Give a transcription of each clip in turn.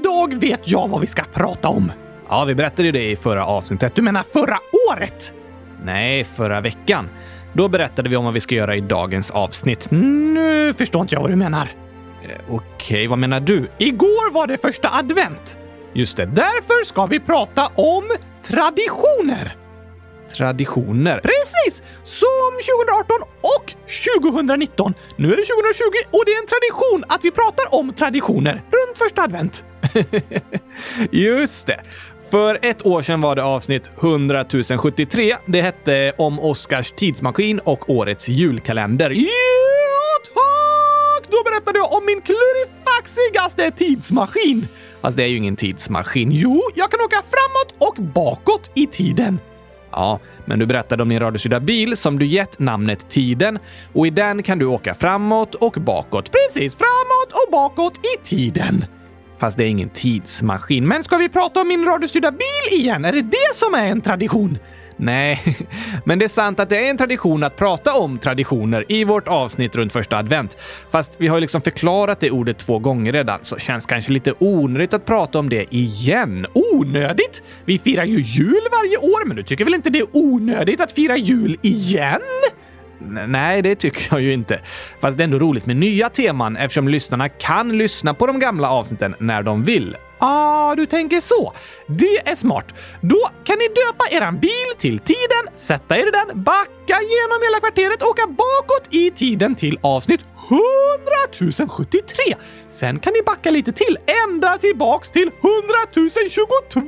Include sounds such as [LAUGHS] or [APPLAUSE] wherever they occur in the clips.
idag vet jag vad vi ska prata om. Ja, vi berättade ju det i förra avsnittet. Du menar förra året? Nej, förra veckan. Då berättade vi om vad vi ska göra i dagens avsnitt. Nu förstår inte jag vad du menar. Eh, Okej, okay, vad menar du? Igår var det första advent. Just det, Därför ska vi prata om traditioner traditioner. Precis! Som 2018 och 2019. Nu är det 2020 och det är en tradition att vi pratar om traditioner runt första advent. [LAUGHS] Just det. För ett år sedan var det avsnitt 100 073. Det hette om Oscars tidsmaskin och årets julkalender. Ja, tack! Då berättade jag om min klurifaxigaste tidsmaskin. Fast det är ju ingen tidsmaskin. Jo, jag kan åka framåt och bakåt i tiden. Ja, men du berättade om din radiostyrda bil som du gett namnet Tiden och i den kan du åka framåt och bakåt. Precis, framåt och bakåt i tiden. Fast det är ingen tidsmaskin. Men ska vi prata om min radiostyrda bil igen? Är det det som är en tradition? Nej, [LAUGHS] men det är sant att det är en tradition att prata om traditioner i vårt avsnitt runt första advent. Fast vi har ju liksom förklarat det ordet två gånger redan, så känns kanske lite onödigt att prata om det igen. Onödigt? Vi firar ju jul varje år, men du tycker väl inte det är onödigt att fira jul igen? Nej, det tycker jag ju inte. Fast det är ändå roligt med nya teman eftersom lyssnarna kan lyssna på de gamla avsnitten när de vill. Ah, du tänker så. Det är smart. Då kan ni döpa eran bil till tiden, sätta er i den, backa genom hela kvarteret och åka bakåt i tiden till avsnitt 100 073. Sen kan ni backa lite till, ända tillbaks till 100 022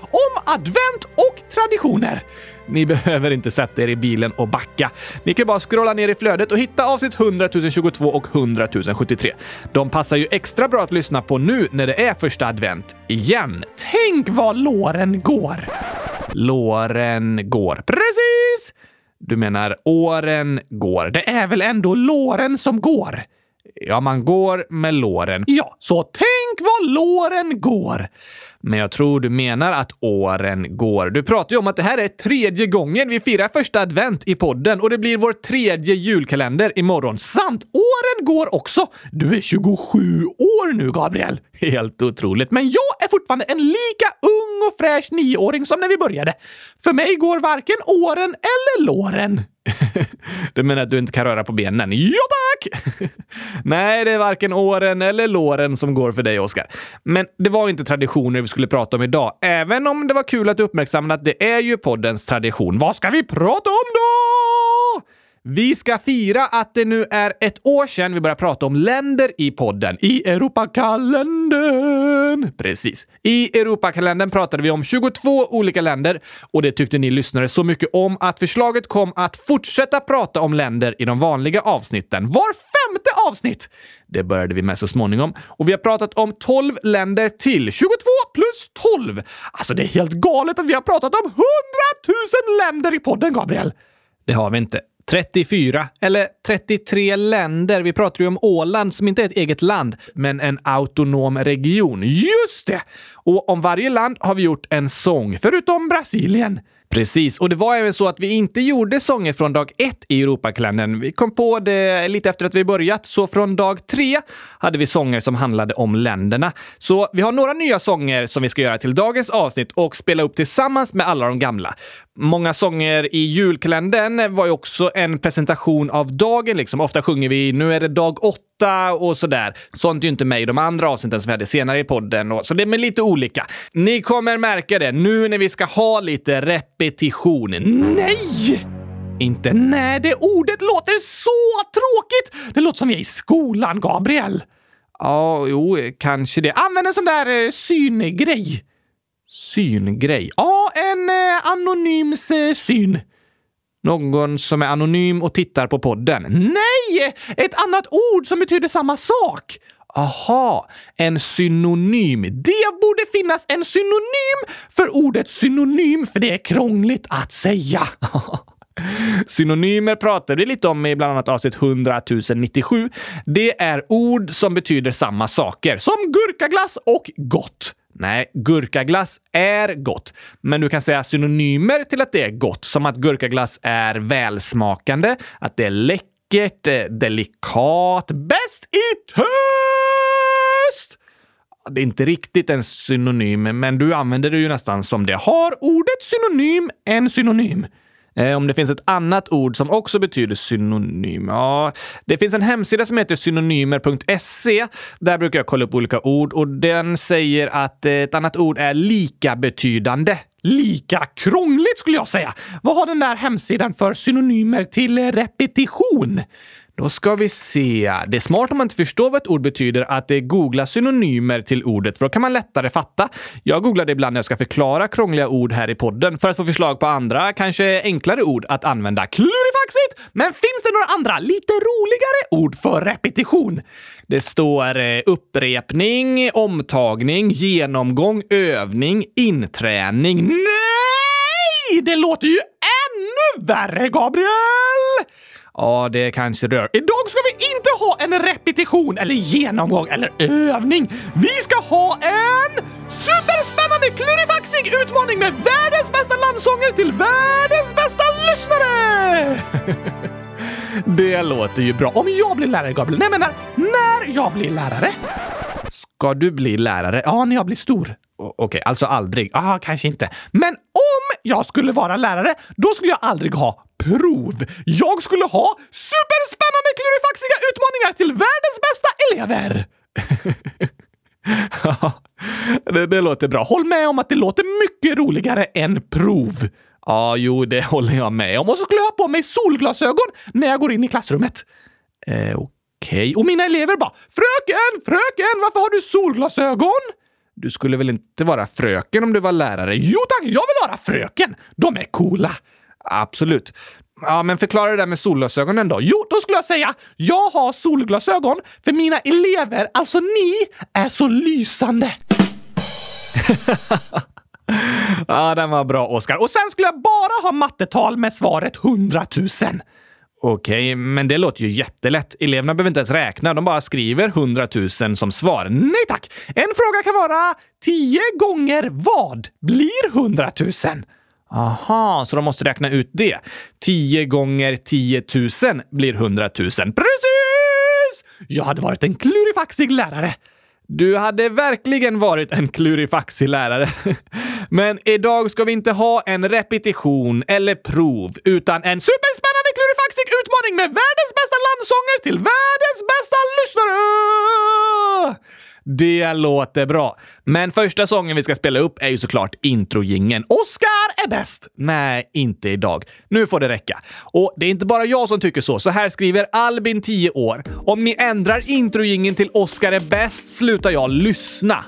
om advent och traditioner. Ni behöver inte sätta er i bilen och backa. Ni kan bara scrolla ner i flödet och hitta avsnitt 100 022 och 100 073. De passar ju extra bra att lyssna på nu när det är första advent igen. Tänk vad låren går! Låren går. Precis! Du menar åren går. Det är väl ändå låren som går? Ja, man går med låren. Ja, så tänk vad låren går! Men jag tror du menar att åren går. Du pratar ju om att det här är tredje gången vi firar första advent i podden och det blir vår tredje julkalender imorgon. Sant! Åren går också! Du är 27 år nu, Gabriel. Helt otroligt. Men jag är fortfarande en lika ung och fräsch nioåring som när vi började. För mig går varken åren eller låren. [LAUGHS] du menar att du inte kan röra på benen? Ja, tack! [LAUGHS] Nej, det är varken åren eller låren som går för dig, Oskar. Men det var inte traditioner vi skulle prata om idag, även om det var kul att du uppmärksammade att det är ju poddens tradition. Vad ska vi prata om då? Vi ska fira att det nu är ett år sedan vi började prata om länder i podden. I Europakalendern! Precis. I Europakalendern pratade vi om 22 olika länder och det tyckte ni lyssnare så mycket om att förslaget kom att fortsätta prata om länder i de vanliga avsnitten. Var femte avsnitt! Det började vi med så småningom. Och vi har pratat om 12 länder till. 22 plus 12! Alltså, det är helt galet att vi har pratat om 100 000 länder i podden, Gabriel! Det har vi inte. 34 eller 33 länder. Vi pratar ju om Åland som inte är ett eget land, men en autonom region. Just det! Och om varje land har vi gjort en sång, förutom Brasilien. Precis, och det var även så att vi inte gjorde sånger från dag ett i Europakalendern. Vi kom på det lite efter att vi börjat, så från dag tre hade vi sånger som handlade om länderna. Så vi har några nya sånger som vi ska göra till dagens avsnitt och spela upp tillsammans med alla de gamla. Många sånger i julkalendern var ju också en presentation av dagen. Liksom. Ofta sjunger vi “Nu är det dag åtta” och sådär. Sånt är ju inte med i de andra avsnitten som vi hade senare i podden. Och, så det är lite olika. Ni kommer märka det nu när vi ska ha lite repetition. Nej! Inte? Nej, det ordet låter så tråkigt! Det låter som vi är i skolan, Gabriel. Ja, jo, kanske det. Använd en sån där eh, syngrej. Syngrej? Ja, en anonyms eh, syn. Någon som är anonym och tittar på podden? Nej! Ett annat ord som betyder samma sak. Aha, en synonym. Det borde finnas en synonym för ordet synonym, för det är krångligt att säga. [LAUGHS] Synonymer pratade vi lite om i bland annat avsnitt 100 097. Det är ord som betyder samma saker, som gurkaglass och gott. Nej, gurkaglass är gott. Men du kan säga synonymer till att det är gott, som att gurkaglass är välsmakande, att det är läckert, eh, delikat, bäst i töst! Det är inte riktigt en synonym, men du använder det ju nästan som det. Har ordet synonym en synonym? Eh, om det finns ett annat ord som också betyder synonym? Ja, det finns en hemsida som heter synonymer.se. Där brukar jag kolla upp olika ord och den säger att eh, ett annat ord är lika betydande. Lika krångligt skulle jag säga. Vad har den där hemsidan för synonymer till repetition? Då ska vi se. Det är smart om man inte förstår vad ett ord betyder att det googla synonymer till ordet, för då kan man lättare fatta. Jag googlar det ibland när jag ska förklara krångliga ord här i podden för att få förslag på andra, kanske enklare ord att använda. Klurifaxigt! Men finns det några andra, lite roligare ord för repetition? Det står eh, upprepning, omtagning, genomgång, övning, inträning. Nej! Det låter ju ännu värre, Gabriel! Ja, det kanske rör. Idag ska vi inte ha en repetition eller genomgång eller övning. Vi ska ha en superspännande klurifaxig utmaning med världens bästa landsånger till världens bästa lyssnare! [LAUGHS] det låter ju bra. Om jag blir lärare, Gabriel. Nej, jag menar när jag blir lärare. Ska du bli lärare? Ja, när jag blir stor. Okej, okay, alltså aldrig? Ja, kanske inte. Men om jag skulle vara lärare, då skulle jag aldrig ha prov. Jag skulle ha superspännande klurifaxiga utmaningar till världens bästa elever! [LAUGHS] det, det låter bra. Håll med om att det låter mycket roligare än prov. Ja, jo, det håller jag med om. Och så skulle jag ha på mig solglasögon när jag går in i klassrummet. Eh, Okej. Okay. Och mina elever bara “Fröken, fröken, varför har du solglasögon?” Du skulle väl inte vara fröken om du var lärare? Jo tack, jag vill vara fröken! De är coola. Absolut. Ja, men förklara det där med solglasögonen då. Jo, då skulle jag säga jag har solglasögon för mina elever, alltså ni, är så lysande. [LAUGHS] ja, den var bra, Oskar. Och sen skulle jag bara ha mattetal med svaret 100 000. Okej, okay, men det låter ju jättelätt. Eleverna behöver inte ens räkna, de bara skriver 100 000 som svar. Nej tack! En fråga kan vara 10 gånger vad blir 100 000? Aha, så de måste räkna ut det. 10 gånger 10 000 blir 100 000. Precis! Jag hade varit en klurifaxig lärare. Du hade verkligen varit en klurifaxig lärare. [LAUGHS] Men idag ska vi inte ha en repetition eller prov, utan en superspännande klurifaxig utmaning med världens bästa landsånger till världens bästa lyssnare! Det låter bra. Men första sången vi ska spela upp är ju såklart introjingen. Oscar är bäst! Nej, inte idag. Nu får det räcka. Och det är inte bara jag som tycker så. Så här skriver Albin, 10 år. Om ni ändrar introjingen till Oscar är bäst slutar jag lyssna.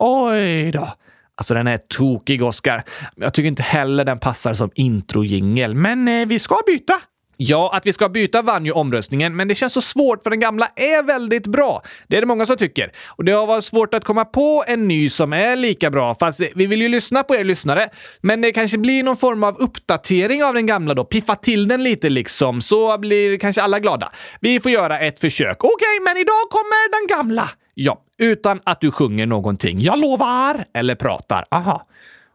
Oj då. Alltså den är tokig, Oscar. Jag tycker inte heller den passar som introjingel. Men eh, vi ska byta. Ja, att vi ska byta vann ju omröstningen, men det känns så svårt för den gamla är väldigt bra. Det är det många som tycker. Och det har varit svårt att komma på en ny som är lika bra, fast vi vill ju lyssna på er lyssnare. Men det kanske blir någon form av uppdatering av den gamla då, piffa till den lite liksom, så blir kanske alla glada. Vi får göra ett försök. Okej, okay, men idag kommer den gamla. Ja, utan att du sjunger någonting. Jag lovar! Eller pratar. Aha.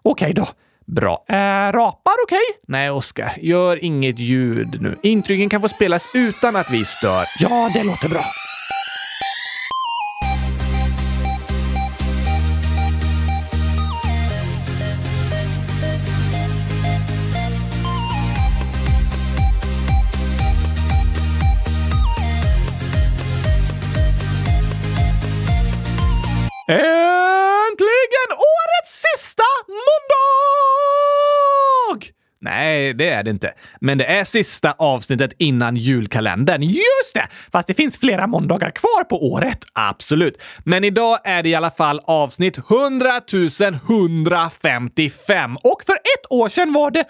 Okej okay då. Bra. Äh, rapar okej? Okay? Nej, Oskar. Gör inget ljud nu. Intrycken kan få spelas utan att vi stör. Ja, det låter bra. Nej, det är det inte. Men det är sista avsnittet innan julkalendern. Just det! Fast det finns flera måndagar kvar på året. Absolut. Men idag är det i alla fall avsnitt 100 155. Och för ett år sedan var det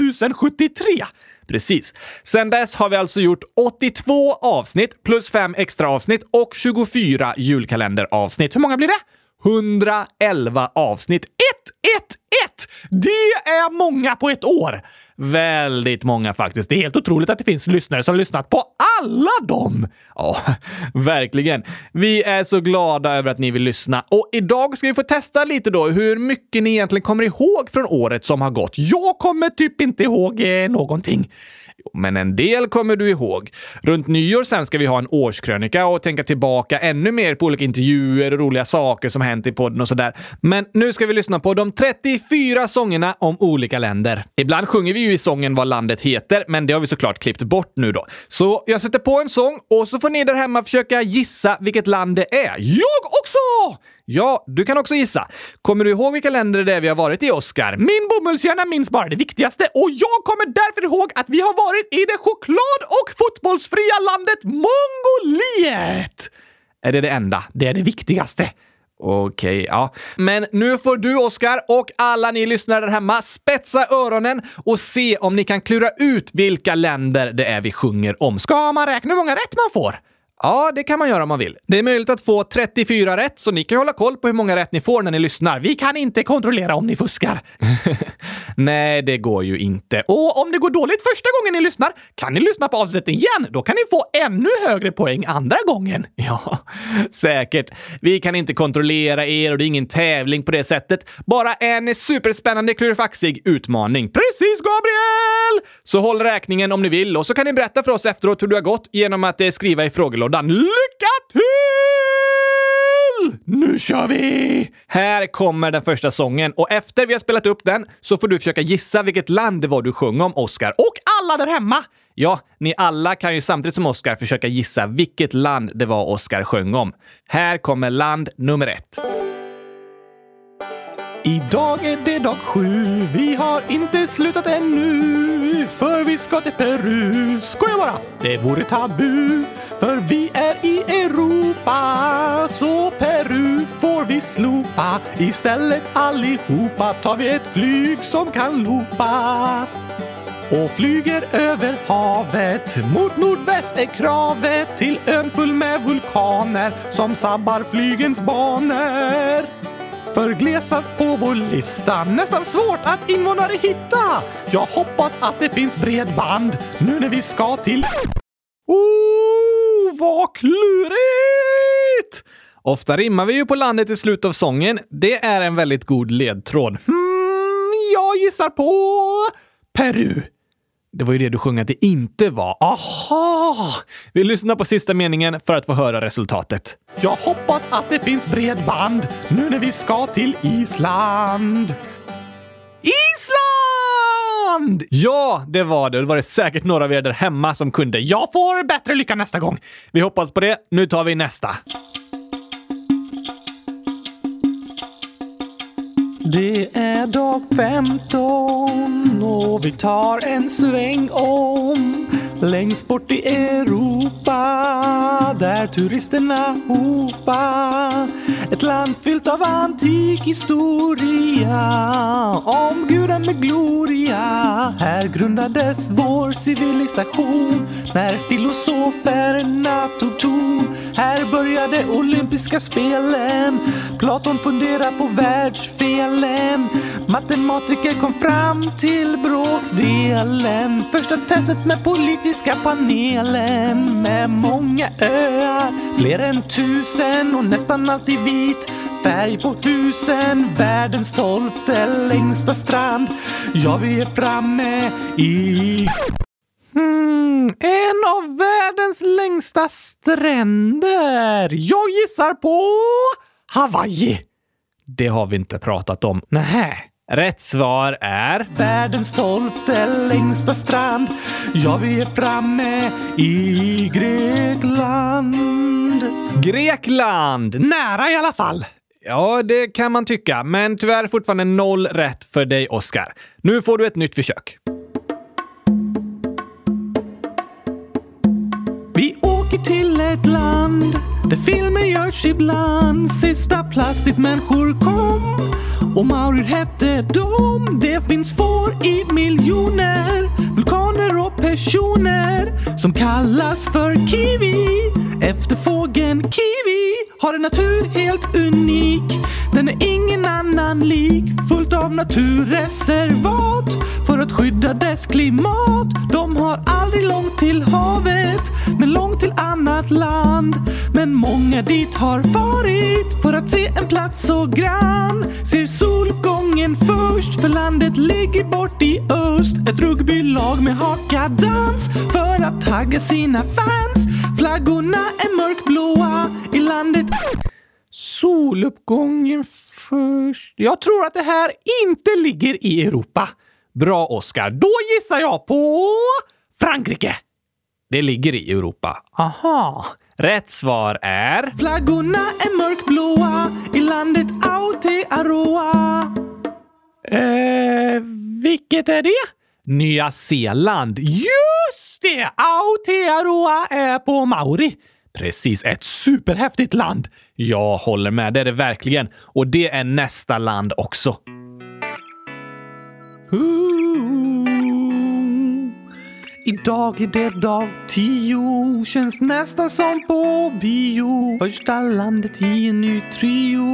100 073. Precis. Sen dess har vi alltså gjort 82 avsnitt plus 5 extra avsnitt och 24 julkalenderavsnitt. Hur många blir det? 111 avsnitt. 1, 1, 1! Det är många på ett år! Väldigt många faktiskt. Det är helt otroligt att det finns lyssnare som har lyssnat på alla dem! Ja, [LAUGHS] verkligen. Vi är så glada över att ni vill lyssna. Och idag ska vi få testa lite då hur mycket ni egentligen kommer ihåg från året som har gått. Jag kommer typ inte ihåg eh, någonting. Men en del kommer du ihåg. Runt nyår sen ska vi ha en årskrönika och tänka tillbaka ännu mer på olika intervjuer och roliga saker som hänt i podden och sådär. Men nu ska vi lyssna på de 34 sångerna om olika länder. Ibland sjunger vi ju i sången vad landet heter, men det har vi såklart klippt bort nu då. Så jag sätter på en sång och så får ni där hemma försöka gissa vilket land det är. Jag också! Ja, du kan också gissa. Kommer du ihåg vilka länder det är vi har varit i, Oscar? Min bomullshjärna minns bara det viktigaste och jag kommer därför ihåg att vi har varit i det choklad och fotbollsfria landet Mongoliet! Är det det enda? Det är det viktigaste. Okej, okay, ja. Men nu får du, Oskar, och alla ni lyssnare där hemma spetsa öronen och se om ni kan klura ut vilka länder det är vi sjunger om. Ska man räkna hur många rätt man får? Ja, det kan man göra om man vill. Det är möjligt att få 34 rätt, så ni kan hålla koll på hur många rätt ni får när ni lyssnar. Vi kan inte kontrollera om ni fuskar. [LAUGHS] Nej, det går ju inte. Och om det går dåligt första gången ni lyssnar kan ni lyssna på avsnittet igen. Då kan ni få ännu högre poäng andra gången. [LAUGHS] Ja, säkert. Vi kan inte kontrollera er och det är ingen tävling på det sättet. Bara en superspännande klurifaxig utmaning. Precis, Gabriel! Så håll räkningen om ni vill och så kan ni berätta för oss efteråt hur det har gått genom att eh, skriva i frågelådan lådan. Lycka till! Nu kör vi! Här kommer den första sången och efter vi har spelat upp den så får du försöka gissa vilket land det var du sjöng om, Oscar. Och alla där hemma! Ja, ni alla kan ju samtidigt som Oscar försöka gissa vilket land det var Oscar sjöng om. Här kommer land nummer ett. Idag är det dag sju, vi har inte slutat ännu. För vi ska till Peru. Skoja bara! Det vore tabu. För vi är i Europa. Så Peru får vi slopa. Istället allihopa tar vi ett flyg som kan loopa. Och flyger över havet. Mot nordväst är kravet till ön full med vulkaner som sabbar flygens banor. För glesast på vår lista, nästan svårt att invånare hitta. Jag hoppas att det finns bredband nu när vi ska till... Oh, vad klurigt! Ofta rimmar vi ju på landet i slutet av sången. Det är en väldigt god ledtråd. Hmm, jag gissar på Peru. Det var ju det du sjöng att det inte var. Aha! Vi lyssnar på sista meningen för att få höra resultatet. Jag hoppas att det finns bredband nu när vi ska till Island. Island! Ja, det var det. Det var det säkert några av er där hemma som kunde. Jag får bättre lycka nästa gång. Vi hoppas på det. Nu tar vi nästa. Det är dag 15 och vi tar en sväng om längst bort i Europa där turisterna hopa. Ett land fyllt av antik historia om guden med gloria. Här grundades vår civilisation när filosoferna tog ton. Här började olympiska spelen. Platon funderar på världsfelen. Matematiker kom fram till bråkdelen. Första testet med politiska panelen med många öar, fler än tusen och nästan alltid vit färg på husen, världens tolfte längsta strand. Ja, vi är framme i... Hmm, en av världens längsta stränder. Jag gissar på Hawaii. Det har vi inte pratat om. Nähä. Rätt svar är... Världens tolfte längsta strand. Ja, vi är framme i Grekland. Grekland! Nära i alla fall. Ja, det kan man tycka, men tyvärr fortfarande noll rätt för dig, Oscar. Nu får du ett nytt försök. Vi åker till ett land där filmer görs ibland. Sista plastikmänniskor kom och Maurir hette dom. Det finns får i miljoner, vulkaner och personer som kallas för kiwi. Efter fågeln kiwi har en natur helt unik. Den är ingen annan lik, fullt av naturreservat för att skydda dess klimat. De har aldrig långt till havet, men långt till annat land. Men många dit har farit för att se en plats så grann. Ser soluppgången först, för landet ligger bort i öst. Ett rugbylag med hakadans för att tagga sina fans. Flaggorna är mörkblåa i landet Soluppgången först. Jag tror att det här inte ligger i Europa. Bra, Oskar. Då gissar jag på Frankrike. Det ligger i Europa. Aha. Rätt svar är... Flaggorna är mörkblåa i landet Aotearoa. Eh, vilket är det? Nya Zeeland. Just det! Aotearoa är på Mauri. Precis, ett superhäftigt land. Jag håller med, det är det verkligen. Och det är nästa land också. Idag är det dag tio, känns nästan som på bio. Första landet i en ny trio,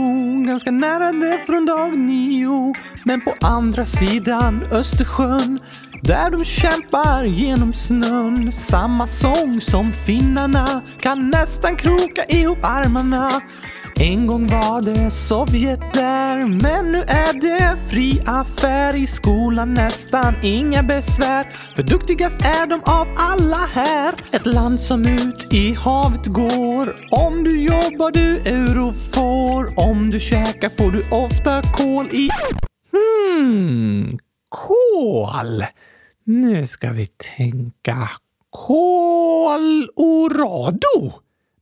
ganska nära det från dag nio. Men på andra sidan Östersjön, där de kämpar genom snön. Samma sång som finnarna, kan nästan kroka ihop armarna. En gång var det Sovjet där, men nu är det fri affär i skolan nästan inga besvär. För duktigast är de av alla här. Ett land som ut i havet går. Om du jobbar du euro får. Om du käkar får du ofta kol i... Hmm, kol. Nu ska vi tänka. kolorado!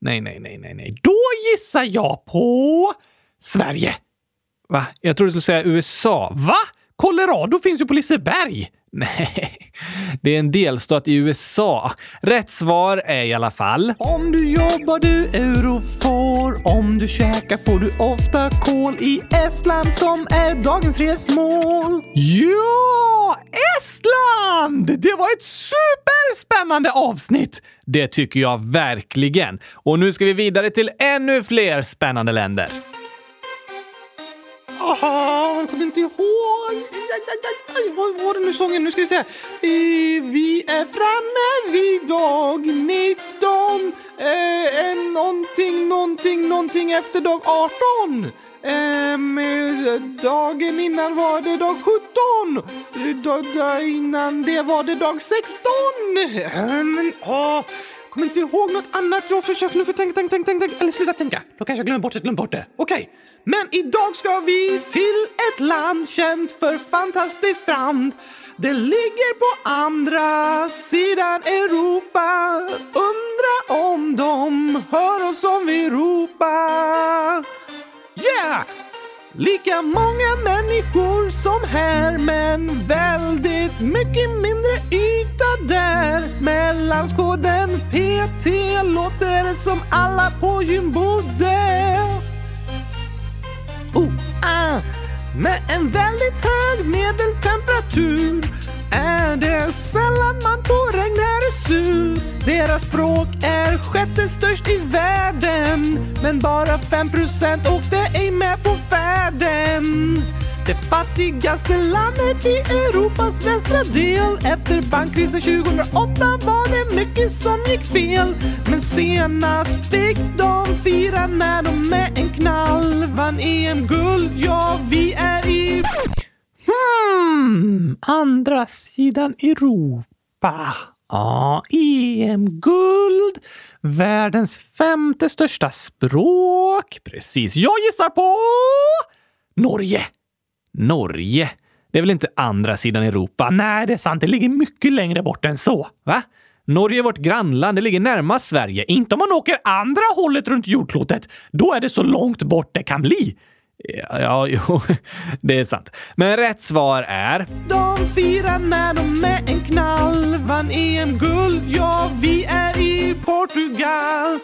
Nej, nej, nej, nej, nej. Då gissar jag på Sverige. Va? Jag trodde du skulle säga USA. Va? Colorado finns ju på Liseberg. [LAUGHS] Nej, det är en delstat i USA. Rätt svar är i alla fall... Om du jobbar du euro får. Om du käkar får du ofta kol i Estland som är dagens resmål. Ja, Estland! Det var ett superspännande avsnitt! Det tycker jag verkligen. Och nu ska vi vidare till ännu fler spännande länder. Aha, jag kommer inte ihåg. Vad var det nu sången? Nu ska vi se. Vi är framme vid dag 19. Eh, någonting, någonting, någonting efter dag 18. Eh, dagen innan var det dag 17. Dagen innan det var det dag 16. Eh, men, åh kommer inte ihåg något annat. Jag försöker nu för tänka, tänka, tänka, tänk. eller sluta tänka. Då kanske jag glömmer bort det, glömmer bort det. Okej, okay. men idag ska vi till ett land känt för fantastisk strand. Det ligger på andra sidan Europa. Undra om de hör oss om vi ropar. Yeah! Lika många människor som här men väldigt mycket mindre yta där. Mellanskoden PT låter det som alla på gym bodde. Oh, ah. Med en väldigt hög medeltemperatur är det sällan man på regn är sur. Deras språk är sjätte störst i världen. Men bara 5% åkte ej med på färden. Det fattigaste landet i Europas västra del. Efter bankkrisen 2008 var det mycket som gick fel. Men senast fick de fira när de med en knall vann EM-guld. Ja, vi är i... Hmm, andra sidan Europa. Ja, EM-guld. Världens femte största språk. Precis. Jag gissar på Norge. Norge? Det är väl inte andra sidan Europa? Nej, det är sant. Det ligger mycket längre bort än så. Va? Norge är vårt grannland. Det ligger närmast Sverige. Inte om man åker andra hållet runt jordklotet. Då är det så långt bort det kan bli. Ja, ja, jo, [LAUGHS] det är sant. Men rätt svar är... De firar när de med en knall vann EM-guld. Ja, vi är i Portugal.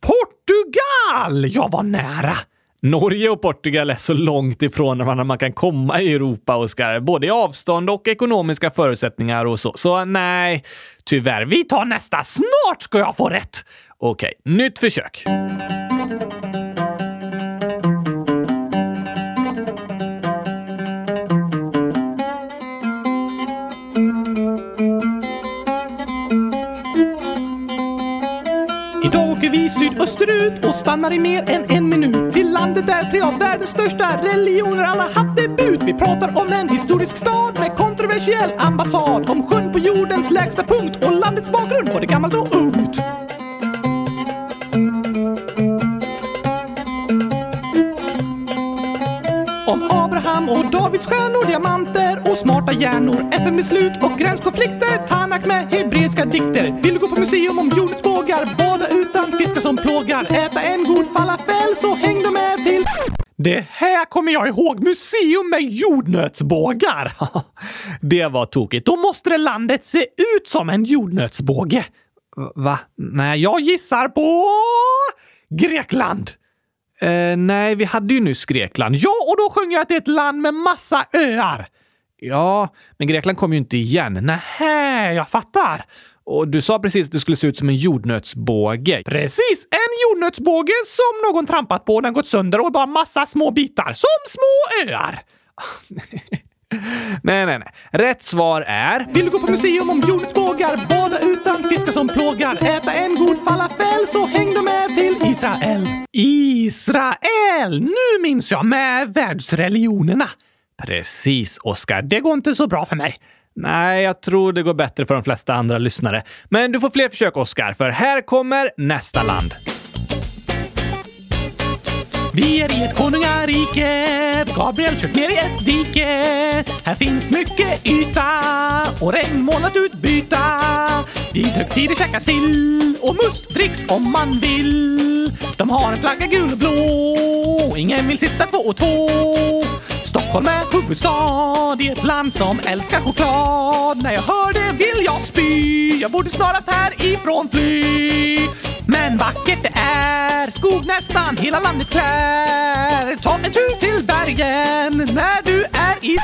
Portugal! Jag var nära. Norge och Portugal är så långt ifrån varandra man kan komma i Europa, Oskar. Både i avstånd och ekonomiska förutsättningar och så. Så nej, tyvärr. Vi tar nästa. Snart ska jag få rätt! Okej, nytt försök. Idag åker vi sydösterut och stannar i mer än en minut Landet är tre av världens största religioner alla haft debut. Vi pratar om en historisk stad med kontroversiell ambassad. Om sjön på jordens lägsta punkt och landets bakgrund, både gammalt och ungt. Om Abraham och Davids stjärnor, diamanter smarta hjärnor, FN-beslut och gränskonflikter, Tanak med hebreiska dikter. Vill du gå på museum om jordens bågar, bada utan fiskar som plågar, äta en god falafel så häng då med till det här kommer jag ihåg! Museum med jordnötsbågar! [LAUGHS] det var tokigt. Då måste det landet se ut som en jordnötsbåge. Va? Nej, jag gissar på Grekland. Eh, nej, vi hade ju nyss Grekland. Ja, och då sjöng jag att det är ett land med massa öar. Ja, men Grekland kom ju inte igen. Nähä, jag fattar. Och du sa precis att det skulle se ut som en jordnötsbåge. Precis! En jordnötsbåge som någon trampat på, den gått sönder och bara massa små bitar. Som små öar. [LAUGHS] nej, nej, nej. Rätt svar är... Vill du gå på museum om jordens bågar, bada utan fiskar som plågar, äta en god falafel så häng då med till Israel. Israel! Nu minns jag med världsreligionerna. Precis, Oskar. Det går inte så bra för mig. Nej, jag tror det går bättre för de flesta andra lyssnare. Men du får fler försök, Oskar, för här kommer nästa land. Vi är i ett konungarike, Gabriel kört ner i ett dike. Här finns mycket yta och regnmoln att utbyta. Vid högtider käka sill och mustdricks om man vill. De har en flagga gul och blå, ingen vill sitta två och två. Stockholm är huvudstad i ett land som älskar choklad. När jag hör det vill jag spy, jag borde snarast härifrån fly. Men vackert det är, skog nästan hela landet klär. Ta en tur till bergen när du är i...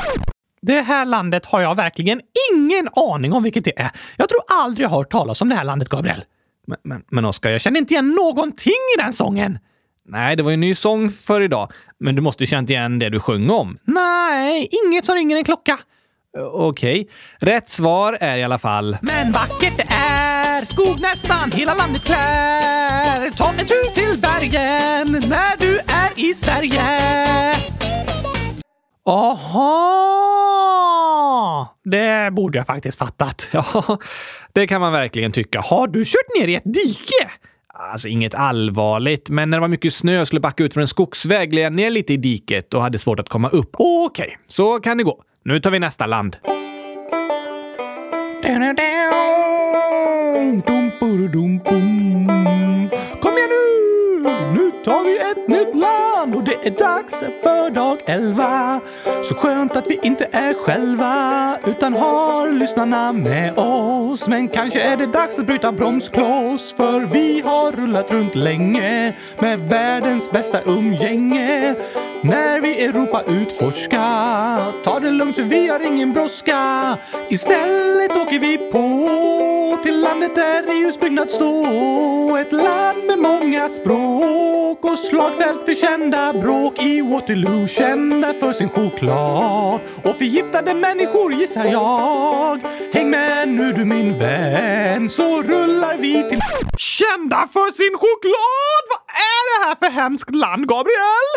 Det här landet har jag verkligen ingen aning om vilket det är. Jag tror aldrig jag hört talas om det här landet, Gabriel. Men, men, men Oskar, jag känner inte igen någonting i den sången. Nej, det var ju en ny sång för idag. Men du måste ju känt igen det du sjöng om. Nej, inget som ringer en klocka. Okej. Okay. Rätt svar är i alla fall... Men vackert det är, skog nästan hela landet klär. Ta en tur till bergen när du är i Sverige. Aha! Det borde jag faktiskt fattat. [LAUGHS] Ja, det kan man verkligen tycka. Har du kört ner i ett dike? Alltså inget allvarligt, men när det var mycket snö och skulle backa ut från en skogsväg gled jag ner lite i diket och hade svårt att komma upp. Okej, okay, så kan det gå. Nu tar vi nästa land. Kom igen nu! Nu tar vi ett nytt land och det är dags för dag 11. Så skönt att vi inte är själva utan har lyssnarna med oss. Men kanske är det dags att bryta bromskloss för vi har rullat runt länge med världens bästa umgänge. När vi Europa utforska Ta det lugnt för vi har ingen brådska Istället åker vi på till landet där EUs byggnad står Ett land med många språk och slagfält för kända enda bråk i Waterloo kända för sin choklad och förgiftade människor gissar jag Häng med nu du min vän så rullar vi till Kända för sin choklad? Vad är det här för hemskt land, Gabriel?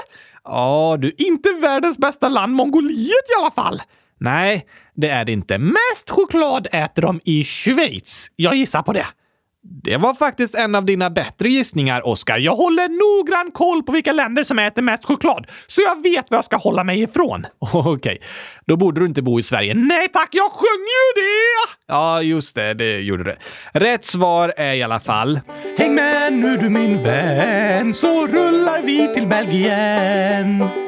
Ja, du, inte världens bästa land, Mongoliet i alla fall. Nej, det är det inte. Mest choklad äter de i Schweiz. Jag gissar på det. Det var faktiskt en av dina bättre gissningar, Oskar. Jag håller noggrann koll på vilka länder som äter mest choklad, så jag vet vad jag ska hålla mig ifrån. [LAUGHS] Okej, okay. då borde du inte bo i Sverige. Nej tack, jag sjöng ju det! Ja, just det, det gjorde det. Rätt svar är i alla fall... Häng med nu du min vän, så rullar vi till Belgien.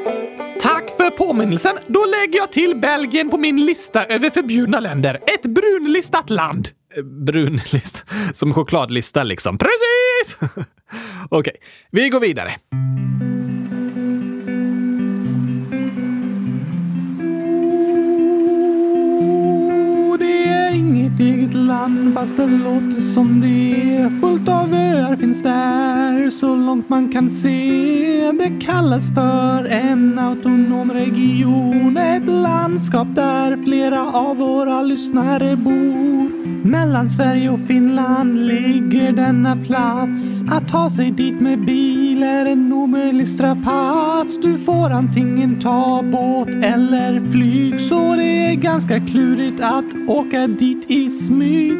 För påminnelsen. Då lägger jag till Belgien på min lista över förbjudna länder. Ett brunlistat land. Eh, brunlist? Som chokladlista liksom. Precis! [LAUGHS] Okej, okay, vi går vidare. Det eget land fast det låter som det är fullt av öar finns där så långt man kan se. Det kallas för en autonom region. Ett landskap där flera av våra lyssnare bor. Mellan Sverige och Finland ligger denna plats. Att ta sig dit med bil är en omöjlig strapats. Du får antingen ta båt eller flyg så det är ganska klurigt att åka dit i smyg.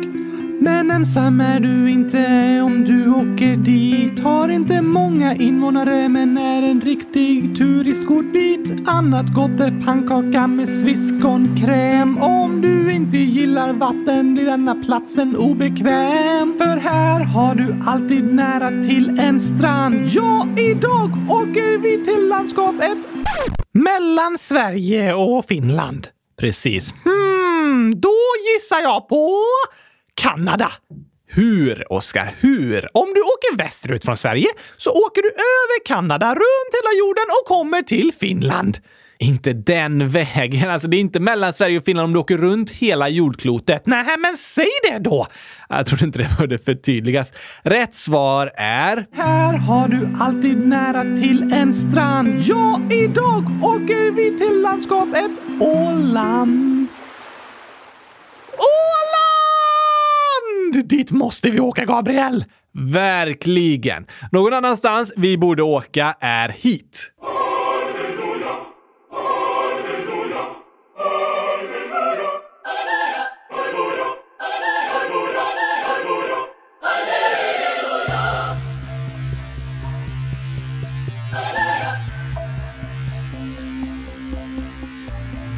Men ensam är du inte om du åker dit. Har inte många invånare men är en riktig turistgodbit. Annat gott är pannkaka med sviskonkräm. Om du inte gillar vatten blir denna platsen obekväm. För här har du alltid nära till en strand. Ja, idag åker vi till landskapet mellan Sverige och Finland. Precis. Hmm, då gissar jag på Kanada. Hur, Oskar? Hur? Om du åker västerut från Sverige så åker du över Kanada runt hela jorden och kommer till Finland. Inte den vägen. Alltså, det är inte mellan Sverige och Finland om du åker runt hela jordklotet. Nej, men säg det då! Jag trodde inte det behövde förtydligas. Rätt svar är... Här har du alltid nära till en strand. Ja, idag åker vi till landskapet Åland. Åland! Dit måste vi åka, Gabriel! Verkligen. Någon annanstans vi borde åka är hit.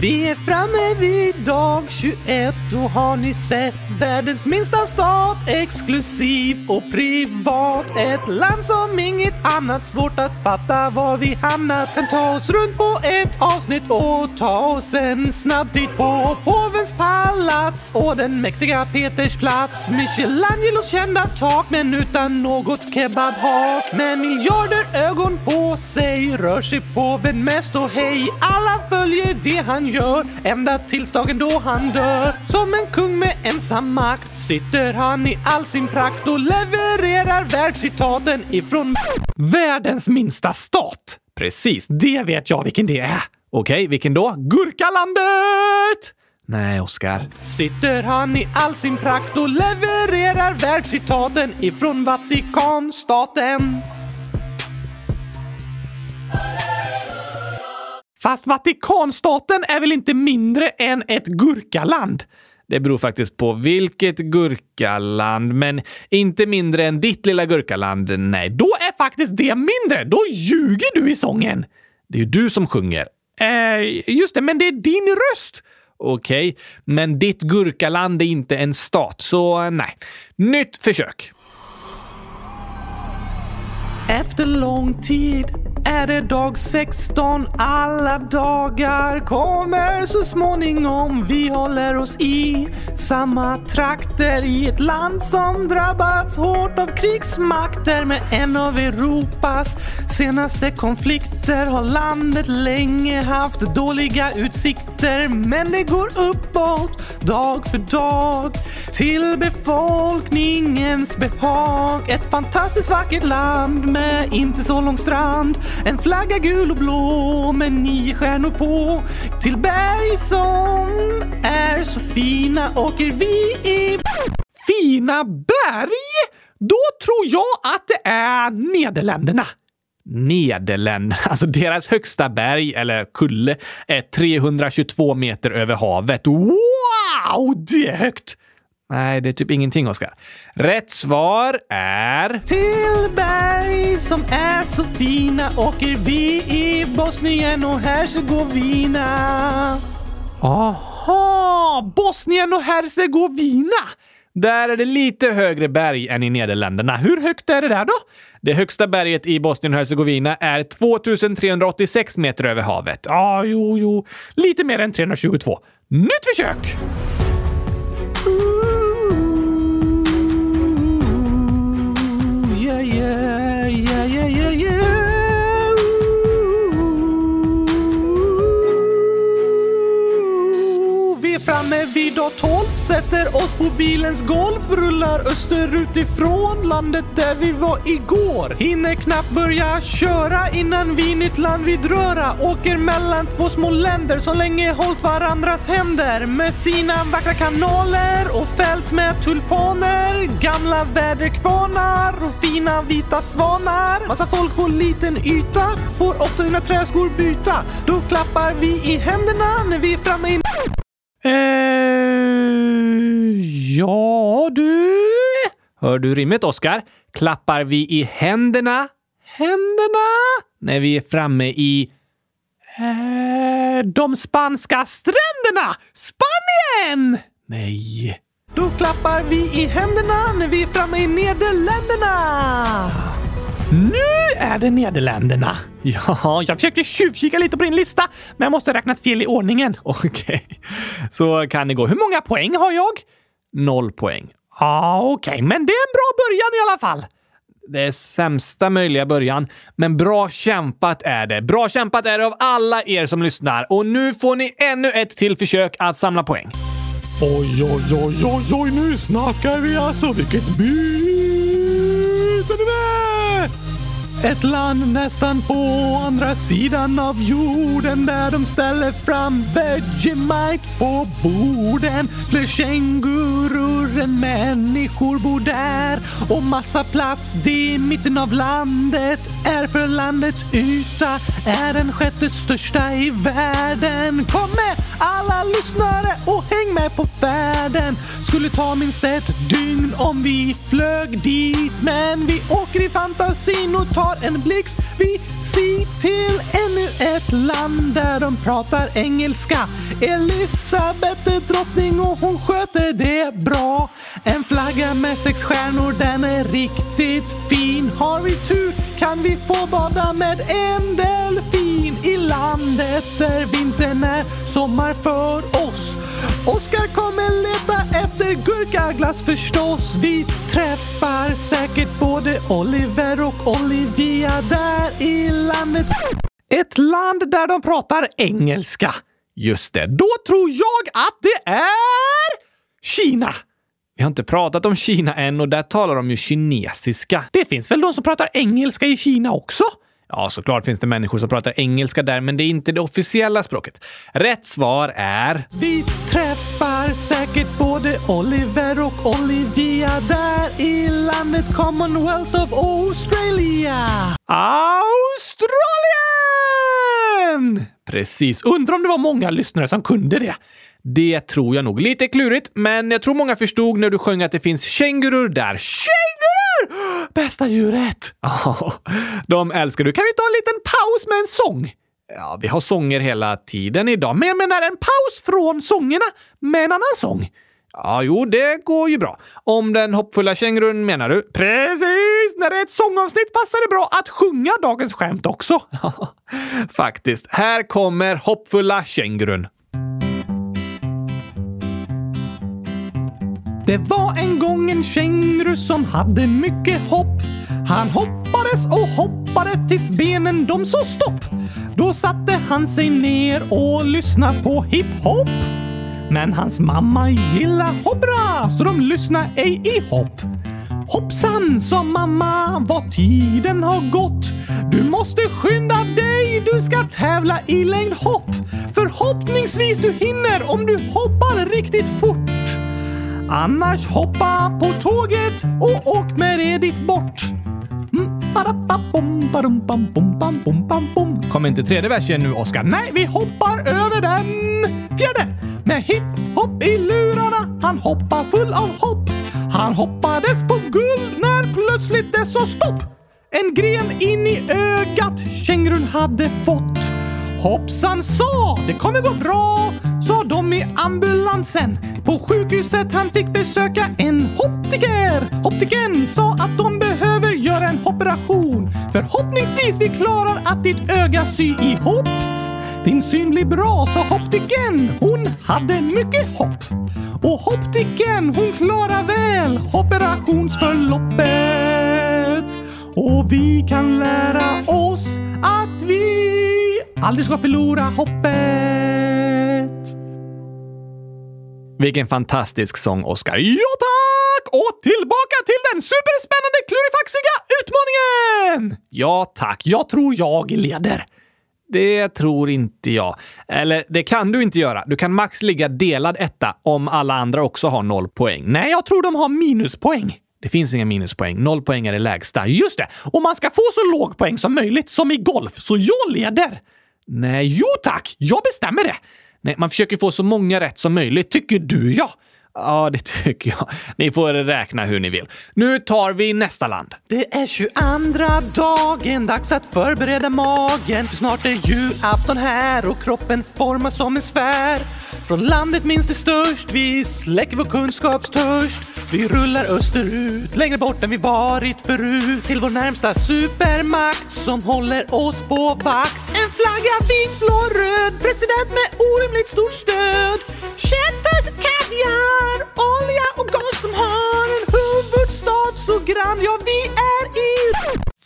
Vi är framme vid dag 21 då har ni sett världens minsta stat Exklusiv och privat. Ett land som inget annat. Svårt att fatta var vi hamnat. Sen ta oss runt på ett avsnitt Och ta oss en snabb titt på påvens palats Och den mäktiga Peters plats. Michelangelos kända tak Men utan något kebabhak. Med miljarder ögon på sig Rör sig påven mest. Och hej Alla följer det han gör. Ända tills dagen då han dör. Som en kung med ensam makt sitter han i all sin prakt och levererar världscitaten ifrån världens minsta stat. Precis, det vet jag vilken det är. Okej, vilken då? Gurkalandet! Nej, Oskar. Sitter han i all sin prakt och levererar världscitaten ifrån Vatikanstaten. Fast Vatikanstaten är väl inte mindre än ett gurkaland? Det beror faktiskt på vilket gurkaland, men inte mindre än ditt lilla gurkaland. Nej, då är faktiskt det mindre. Då ljuger du i sången. Det är ju du som sjunger. Eh, just det, men det är din röst. Okej, okay, men ditt gurkaland är inte en stat, så nej. Nytt försök. Efter lång tid är det dag 16. Alla dagar kommer så småningom. Vi håller oss i samma trakter i ett land som drabbats hårt av krigsmakter. Med en av Europas senaste konflikter har landet länge haft dåliga utsikter. Men det går uppåt dag för dag till befolkningens behag. Ett fantastiskt vackert land med inte så lång strand. En flagga gul och blå med nio stjärnor på. Till berg som är så fina åker vi i... Fina berg? Då tror jag att det är Nederländerna. Nederländerna, [LAUGHS] alltså deras högsta berg, eller kulle, är 322 meter över havet. Wow, det är högt! Nej, det är typ ingenting, Oskar. Rätt svar är... Till berg som är så fina åker vi i Bosnien och Hercegovina. Aha! Bosnien och Hercegovina! Där är det lite högre berg än i Nederländerna. Hur högt är det där då? Det högsta berget i Bosnien och Hercegovina är 2386 meter över havet. Ja, ah, jo, jo. Lite mer än 322. Nytt försök! Vi dag 12, sätter oss på bilens golv, rullar österut ifrån landet där vi var igår. Hinner knappt börja köra innan vi nytt land vid röra. Åker mellan två små länder som länge hållt varandras händer med sina vackra kanaler och fält med tulpaner, gamla väderkvarnar och fina vita svanar. Massa folk på liten yta får ofta sina träskor byta. Då klappar vi i händerna när vi är framme i... Eh, ja du? Hör du rimmet, Oskar? Klappar vi i händerna? Händerna? När vi är framme i... Eh, de spanska stränderna! Spanien! Nej. Då klappar vi i händerna när vi är framme i Nederländerna. Nu är det Nederländerna. Ja, jag försökte tjuvkika lite på din lista, men jag måste ha räknat fel i ordningen. [LAUGHS] Okej, så kan det gå. Hur många poäng har jag? Noll poäng. Ja, okej, okay. men det är en bra början i alla fall. Det är sämsta möjliga början, men bra kämpat är det. Bra kämpat är det av alla er som lyssnar och nu får ni ännu ett till försök att samla poäng. Oj, oj, oj, oj, oj, nu snackar vi alltså. Vilket byte det är! Ett land nästan på andra sidan av jorden där de ställer fram Vegemite på borden. Fler kängurur än människor bor där och massa plats det i mitten av landet är för landets yta är den sjätte största i världen. Kom med alla lyssnare och häng med på färden. Skulle ta minst ett dygn om vi flög dit men vi åker i fantasin och tar tar en blixtvisit till ännu ett land där de pratar engelska. Elisabeth är drottning och hon sköter det bra. En flagga med sex stjärnor, den är riktigt fin. Har vi tur kan vi få bada med en delfin i landet där vintern är sommar för oss. Oskar kommer leta efter gurkaglass förstås. Vi träffar säkert både Oliver och Olivia där i landet. Ett land där de pratar engelska. Just det, då tror jag att det är Kina. Vi har inte pratat om Kina än och där talar de ju kinesiska. Det finns väl de som pratar engelska i Kina också? Ja, såklart finns det människor som pratar engelska där, men det är inte det officiella språket. Rätt svar är... Vi träffar säkert både Oliver och Olivia där i landet Commonwealth of Australia. Australien! Precis. Undrar om det var många lyssnare som kunde det. Det tror jag nog. Lite klurigt, men jag tror många förstod när du sjöng att det finns kängurur där. Kängurur! Bästa djuret! Ja, de älskar du. Kan vi ta en liten paus med en sång? Ja, vi har sånger hela tiden idag, men jag menar en paus från sångerna med en annan sång. Ja, jo, det går ju bra. Om den hoppfulla kängurun menar du? Precis! När det är ett sångavsnitt passar det bra att sjunga dagens skämt också. [LAUGHS] Faktiskt. Här kommer hoppfulla kängurun. Det var en gång en känguru som hade mycket hopp. Han hoppades och hoppade tills benen de sa stopp. Då satte han sig ner och lyssnade på hiphop. Men hans mamma gillar hoppra så de lyssnar ej i hopp. Hoppsan, sa mamma, vad tiden har gått. Du måste skynda dig, du ska tävla i längdhopp. Förhoppningsvis du hinner om du hoppar riktigt fort. Annars hoppa på tåget och åk med det dit bort. Mm, Kommer inte tredje versen nu, Oskar? Nej, vi hoppar över den fjärde. Med hipp-hopp i lurarna, han hoppar full av hopp. Han hoppades på guld när plötsligt det sa stopp. En gren in i ögat kängurun hade fått. Hoppsan sa, det kommer gå bra, sa de i ambulansen. På sjukhuset han fick besöka en optiker. Optiken sa att de behöver göra en operation. Förhoppningsvis vi klarar att ditt öga sy ihop. Din syn blir bra, sa optiken. Hon hade mycket hopp. Och optiken, hon klarar väl operationsförloppet. Och vi kan lära oss aldrig ska förlora hoppet. Vilken fantastisk sång, Oskar. Ja, tack! Och tillbaka till den superspännande klurifaxiga utmaningen! Ja, tack. Jag tror jag leder. Det tror inte jag. Eller det kan du inte göra. Du kan max ligga delad etta om alla andra också har noll poäng. Nej, jag tror de har minuspoäng. Det finns inga minuspoäng. Noll poäng är det lägsta. Just det! Och man ska få så låg poäng som möjligt, som i golf. Så jag leder! Nej, jo tack! Jag bestämmer det! Nej, man försöker få så många rätt som möjligt, tycker du ja. Ja, det tycker jag. Ni får räkna hur ni vill. Nu tar vi nästa land. Det är 22 dagen, dags att förbereda magen. För snart är julafton här och kroppen formas som en sfär. Från landet minst till störst, vi släcker vår kunskapstörst. Vi rullar österut, längre bort än vi varit förut. Till vår närmsta supermakt som håller oss på vakt. En flagga vit, blå, röd, president med orimligt stort stöd. Köttfärs, kaviar, olja och gas. De har en huvudstad så grann, ja vi är i...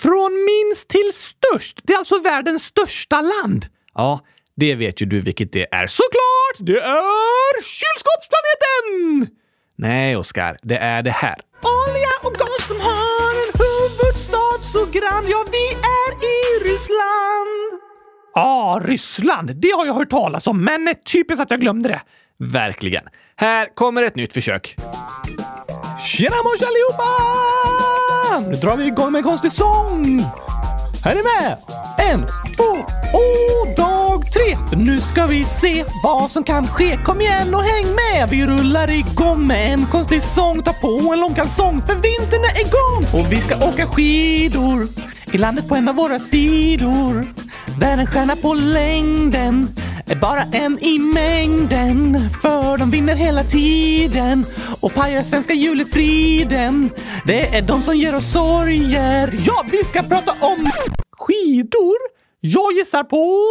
Från minst till störst. Det är alltså världens största land. Ja, det vet ju du vilket det är. Såklart! Det är kylskåpsplaneten! Nej, Oskar, det är det här. Olja och gas, de har en huvudstad så grann, ja vi är i Ryssland. Ah, Ryssland. Det har jag hört talas om, men typiskt att jag glömde det. Verkligen. Här kommer ett nytt försök. Tjena mors allihopa! Nu drar vi igång med en konstig sång. Är ni med? En, två och dag tre. För nu ska vi se vad som kan ske. Kom igen och häng med! Vi rullar igång med en konstig sång. Ta på en lång kalsong för vintern är igång. Och vi ska åka skidor i landet på en av våra sidor. Där en stjärna på längden är bara en i mängden. För de vinner hela tiden och pajar svenska julefriden. Det är de som ger oss sorger. Ja, vi ska prata om skidor. Jag gissar på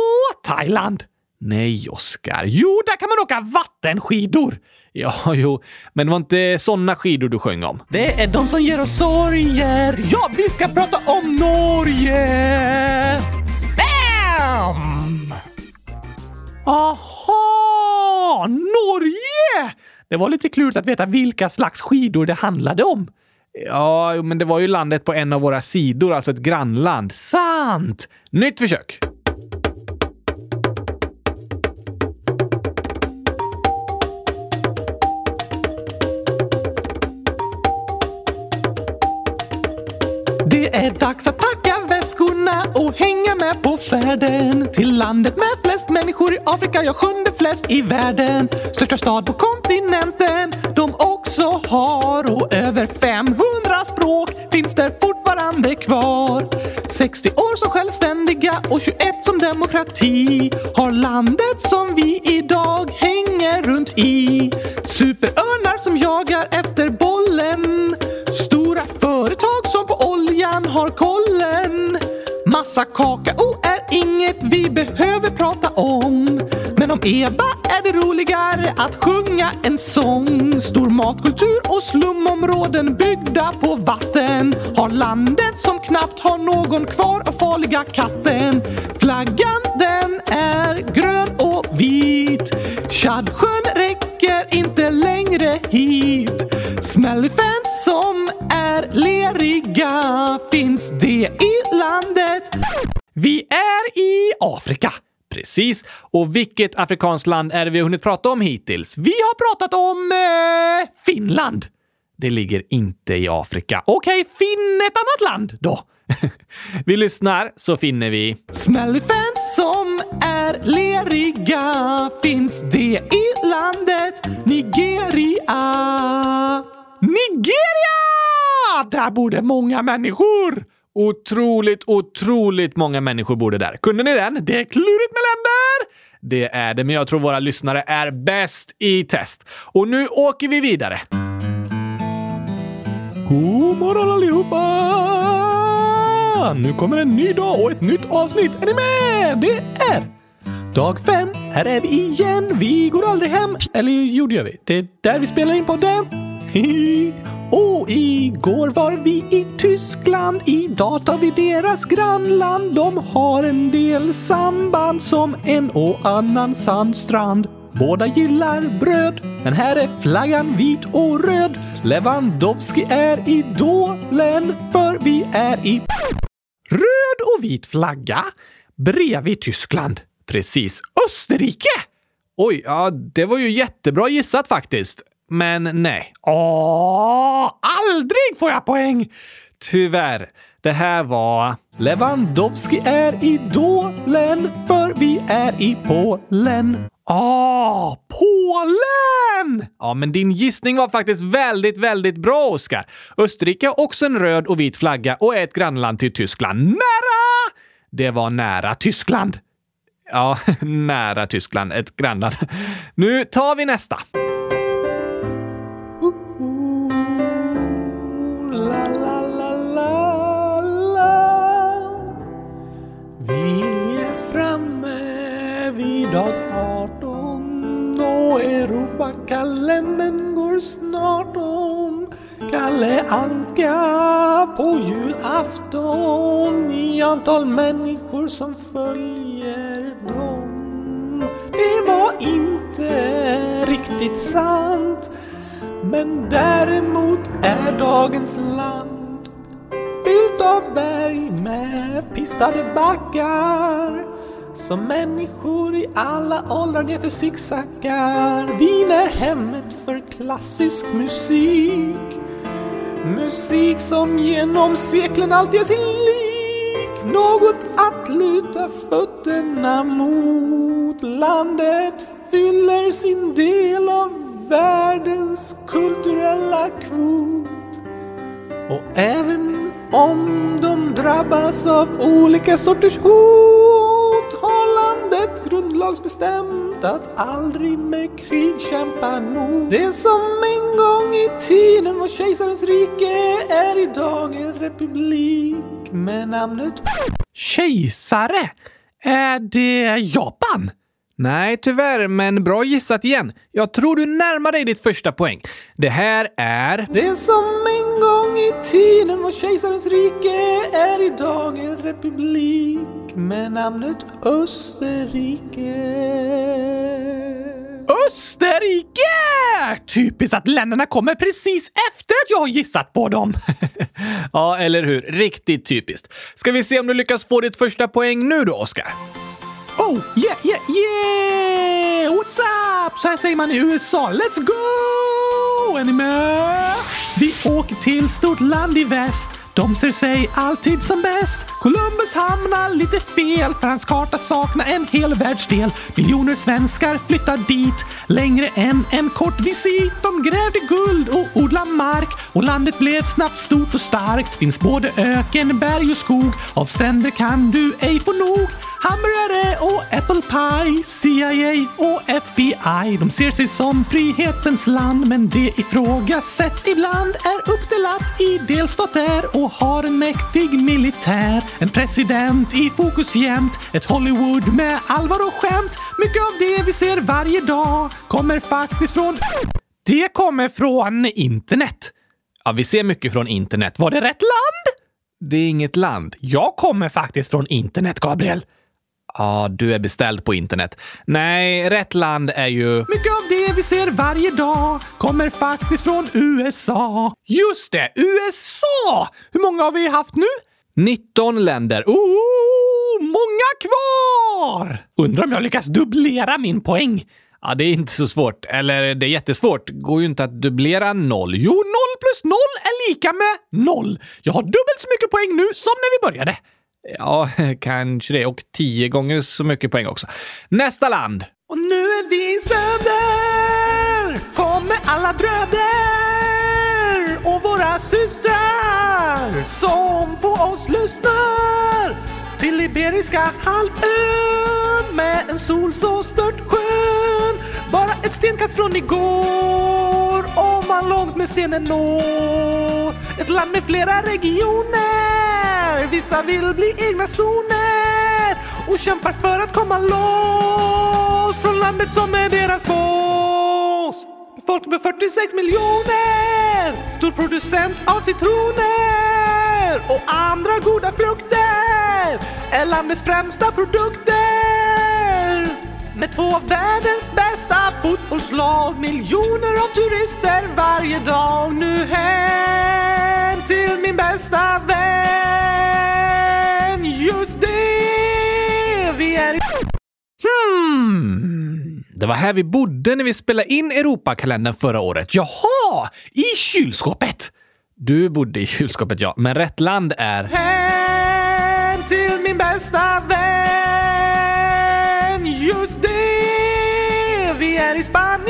Thailand. Nej, Oskar. Jo, där kan man åka vattenskidor. Ja, jo, men det var inte såna skidor du sjöng om. Det är de som ger oss sorger. Ja, vi ska prata om Norge. Bam! Aha! Norge! Det var lite klurigt att veta vilka slags skidor det handlade om. Ja, men det var ju landet på en av våra sidor, alltså ett grannland. Sant! Nytt försök! Det är dags att packa väskorna och hänga med på färden till landet med flest människor i Afrika, ja sjunde flest i världen. Största stad på kontinenten de också har och över 500 språk finns där fortfarande kvar. 60 år som självständiga och 21 som demokrati har landet som vi idag hänger runt i. Superörnar som jagar efter bollen. Stora företag som har kollen. Massa kakao är inget vi behöver prata om. Om EBA är det roligare att sjunga en sång. Stor matkultur och slumområden byggda på vatten. Har landet som knappt har någon kvar av farliga katten. Flaggan den är grön och vit. Tjadsjön räcker inte längre hit. Smellyfans som är leriga finns det i landet. Vi är i Afrika. Precis. Och vilket afrikanskt land är det vi har hunnit prata om hittills? Vi har pratat om eh, Finland. Det ligger inte i Afrika. Okej, okay, finn ett annat land då. [LAUGHS] vi lyssnar så finner vi... Smellyfans som är leriga finns det i landet Nigeria. Nigeria! Där bor det många människor. Otroligt, otroligt många människor bor det där. Kunde ni den? Det är klurigt med länder! Det är det, men jag tror våra lyssnare är bäst i test. Och nu åker vi vidare. God morgon allihopa! Nu kommer en ny dag och ett nytt avsnitt. Är ni med? Det är dag fem. Här är vi igen. Vi går aldrig hem. Eller jo, det gör vi. Det är där vi spelar in podden. [LAUGHS] Och igår var vi i Tyskland, idag tar vi deras grannland. De har en del samband som en och annan sandstrand. Båda gillar bröd, men här är flaggan vit och röd. Lewandowski är idolen, för vi är i röd och vit flagga bredvid Tyskland. Precis. Österrike! Oj, ja, det var ju jättebra gissat faktiskt. Men nej. Åh, aldrig får jag poäng! Tyvärr. Det här var... Lewandowski är idolen, för vi är i Polen. Ah, Polen! Ja, men din gissning var faktiskt väldigt, väldigt bra, Oskar. Österrike har också en röd och vit flagga och är ett grannland till Tyskland. Nära! Det var nära Tyskland. Ja, [LAUGHS] nära Tyskland. Ett grannland. Nu tar vi nästa. Kalendern går snart om. Kalle Anka på julafton i antal människor som följer dem. Det var inte riktigt sant. Men däremot är dagens land fyllt av berg med pistade backar som människor i alla åldrar nerför zigzaggar. Wien är hemmet för klassisk musik. Musik som genom seklen alltid är sin lik. Något att luta fötterna mot. Landet fyller sin del av världens kulturella kvot. Och även om de drabbas av olika sorters hot har landet grundlagsbestämt att aldrig med krig kämpa mot. Det som en gång i tiden var kejsarens rike är idag en republik med namnet Kejsare? Är det Japan? Nej, tyvärr, men bra gissat igen. Jag tror du närmar dig ditt första poäng. Det här är... Det som en gång i tiden var kejsarens rike är idag en republik med namnet Österrike. Österrike! Typiskt att länderna kommer precis efter att jag har gissat på dem. [LAUGHS] ja, eller hur? Riktigt typiskt. Ska vi se om du lyckas få ditt första poäng nu då, Oskar? Oh, yeah, yeah, yeah! What's up? Så här säger man i USA. Let's go! Är ni med? Vi åker till stort land i väst. De ser sig alltid som bäst. Columbus hamnar lite fel för hans karta saknar en hel världsdel. Miljoner svenskar flyttar dit längre än en kort visit. De grävde guld och odlade mark och landet blev snabbt stort och starkt. Finns både öken, berg och skog. Av stränder kan du ej få nog. Hamburgare och apple pie, CIA och FBI. De ser sig som frihetens land, men det ifrågasätts ibland. Är uppdelat i delstater och har en mäktig militär. En president i fokus jämt, ett Hollywood med allvar och skämt. Mycket av det vi ser varje dag kommer faktiskt från... Det kommer från internet. Ja, vi ser mycket från internet. Var det rätt land? Det är inget land. Jag kommer faktiskt från internet, Gabriel. Ja, du är beställd på internet. Nej, rätt land är ju... Mycket av det vi ser varje dag kommer faktiskt från USA. Just det, USA! Hur många har vi haft nu? 19 länder. Oh, många kvar! Undrar om jag lyckas dubblera min poäng. Ja, det är inte så svårt. Eller det är jättesvårt. Går ju inte att dubblera noll. Jo, noll plus noll är lika med noll. Jag har dubbelt så mycket poäng nu som när vi började. Ja, [LAUGHS] kanske det. Och tio gånger så mycket poäng också. Nästa land! Och nu är vi i söder! Kommer alla bröder och våra systrar som på oss lyssnar till Iberiska halvön med en sol så stört skön. Bara ett stenkast från igår om man långt med stenen når. Ett land med flera regioner. Vissa vill bli egna zoner och kämpar för att komma loss från landet som är deras boss. Folk med 46 miljoner, stor producent av citroner och andra goda frukter är landets främsta produkter. Med två av världens bästa fotbollslag. Miljoner av turister varje dag. Nu hem till min bästa vän. Just det, vi är i... Det var här vi bodde när vi spelade in Europakalendern förra året. Jaha! I kylskåpet! Du bodde i kylskåpet, ja. Men rätt land är... Hem till min bästa vän. Just det, vi är i Spanien.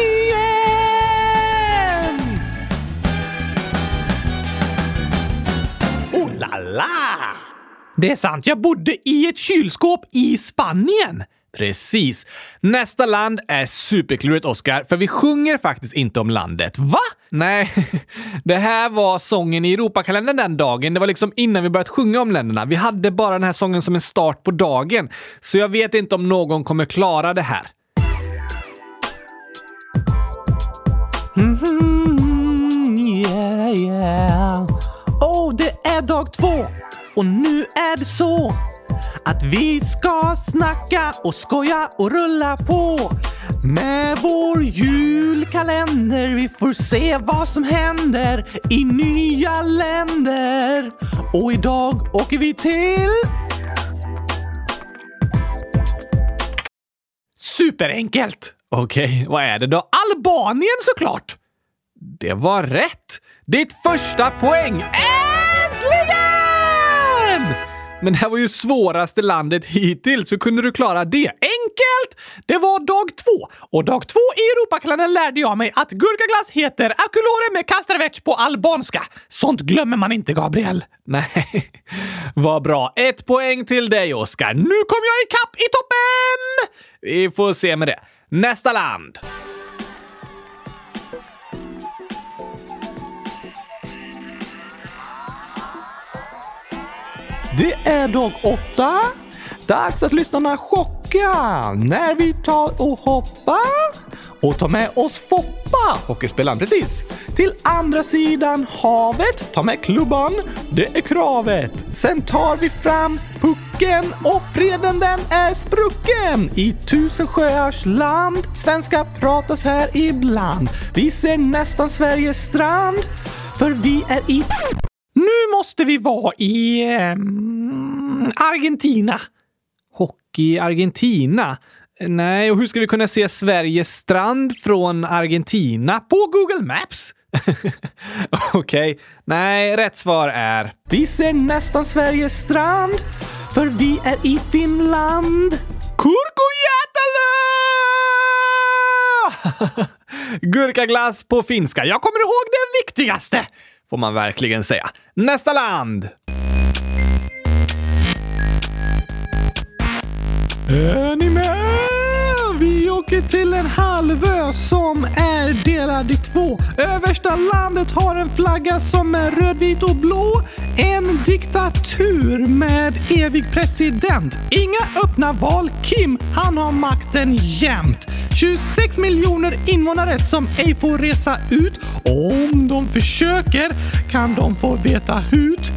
Oh la la! Det är sant, jag bodde i ett kylskåp i Spanien. Precis. Nästa land är superklurigt, Oscar, för vi sjunger faktiskt inte om landet. Va? Nej, [LAUGHS] det här var sången i Europakalendern den dagen. Det var liksom innan vi börjat sjunga om länderna. Vi hade bara den här sången som en start på dagen. Så jag vet inte om någon kommer klara det här. Mm, yeah, yeah. Oh, det är dag två och nu är det så att vi ska snacka och skoja och rulla på med vår julkalender. Vi får se vad som händer i nya länder. Och idag åker vi till... Superenkelt! Okej, vad är det då? Albanien såklart! Det var rätt! Ditt första poäng! är... Men det här var ju svåraste landet hittills. Hur kunde du klara det? Enkelt! Det var dag två. Och dag två i Europakalendern lärde jag mig att gurkaglass heter akulore med kastravec på albanska. Sånt glömmer man inte, Gabriel. Nej, [LAUGHS] vad bra. Ett poäng till dig, Oskar. Nu kom jag ikapp i toppen! Vi får se med det. Nästa land. Det är dag åtta. Dags att lyssnarna chocka när vi tar och hoppar och tar med oss Foppa, hockeyspelaren precis, till andra sidan havet. Ta med klubban, det är kravet. Sen tar vi fram pucken och freden den är sprucken. I tusen sjöars land, svenska pratas här ibland. Vi ser nästan Sveriges strand, för vi är i nu måste vi vara i eh, Argentina. Hockey Argentina? Nej, och hur ska vi kunna se Sveriges strand från Argentina? På Google Maps! [LAUGHS] Okej. Okay. Nej, rätt svar är... Vi ser nästan Sveriges strand, för vi är i Finland. Kurkujätälä! [LAUGHS] Gurkaglass på finska. Jag kommer ihåg det viktigaste! Får man verkligen säga. Nästa land! Är ni med? Åker till en halvö som är delad i två. Översta landet har en flagga som är röd, vit och blå. En diktatur med evig president. Inga öppna val. Kim, han har makten jämt. 26 miljoner invånare som ej får resa ut. Om de försöker kan de få veta hut.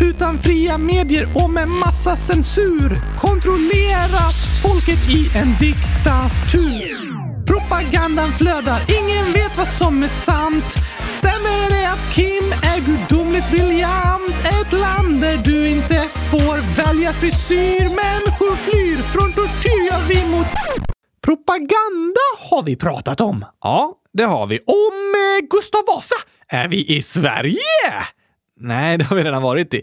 Utan fria medier och med massa censur kontrolleras folket i en diktatur. Propagandan flödar, ingen vet vad som är sant. Stämmer det att Kim är gudomligt briljant? Ett land där du inte får välja frisyr. Människor flyr från tortyr, ja vi mot... Propaganda har vi pratat om. Ja, det har vi. Om eh, Gustav Vasa är vi i Sverige! Nej, det har vi redan varit i.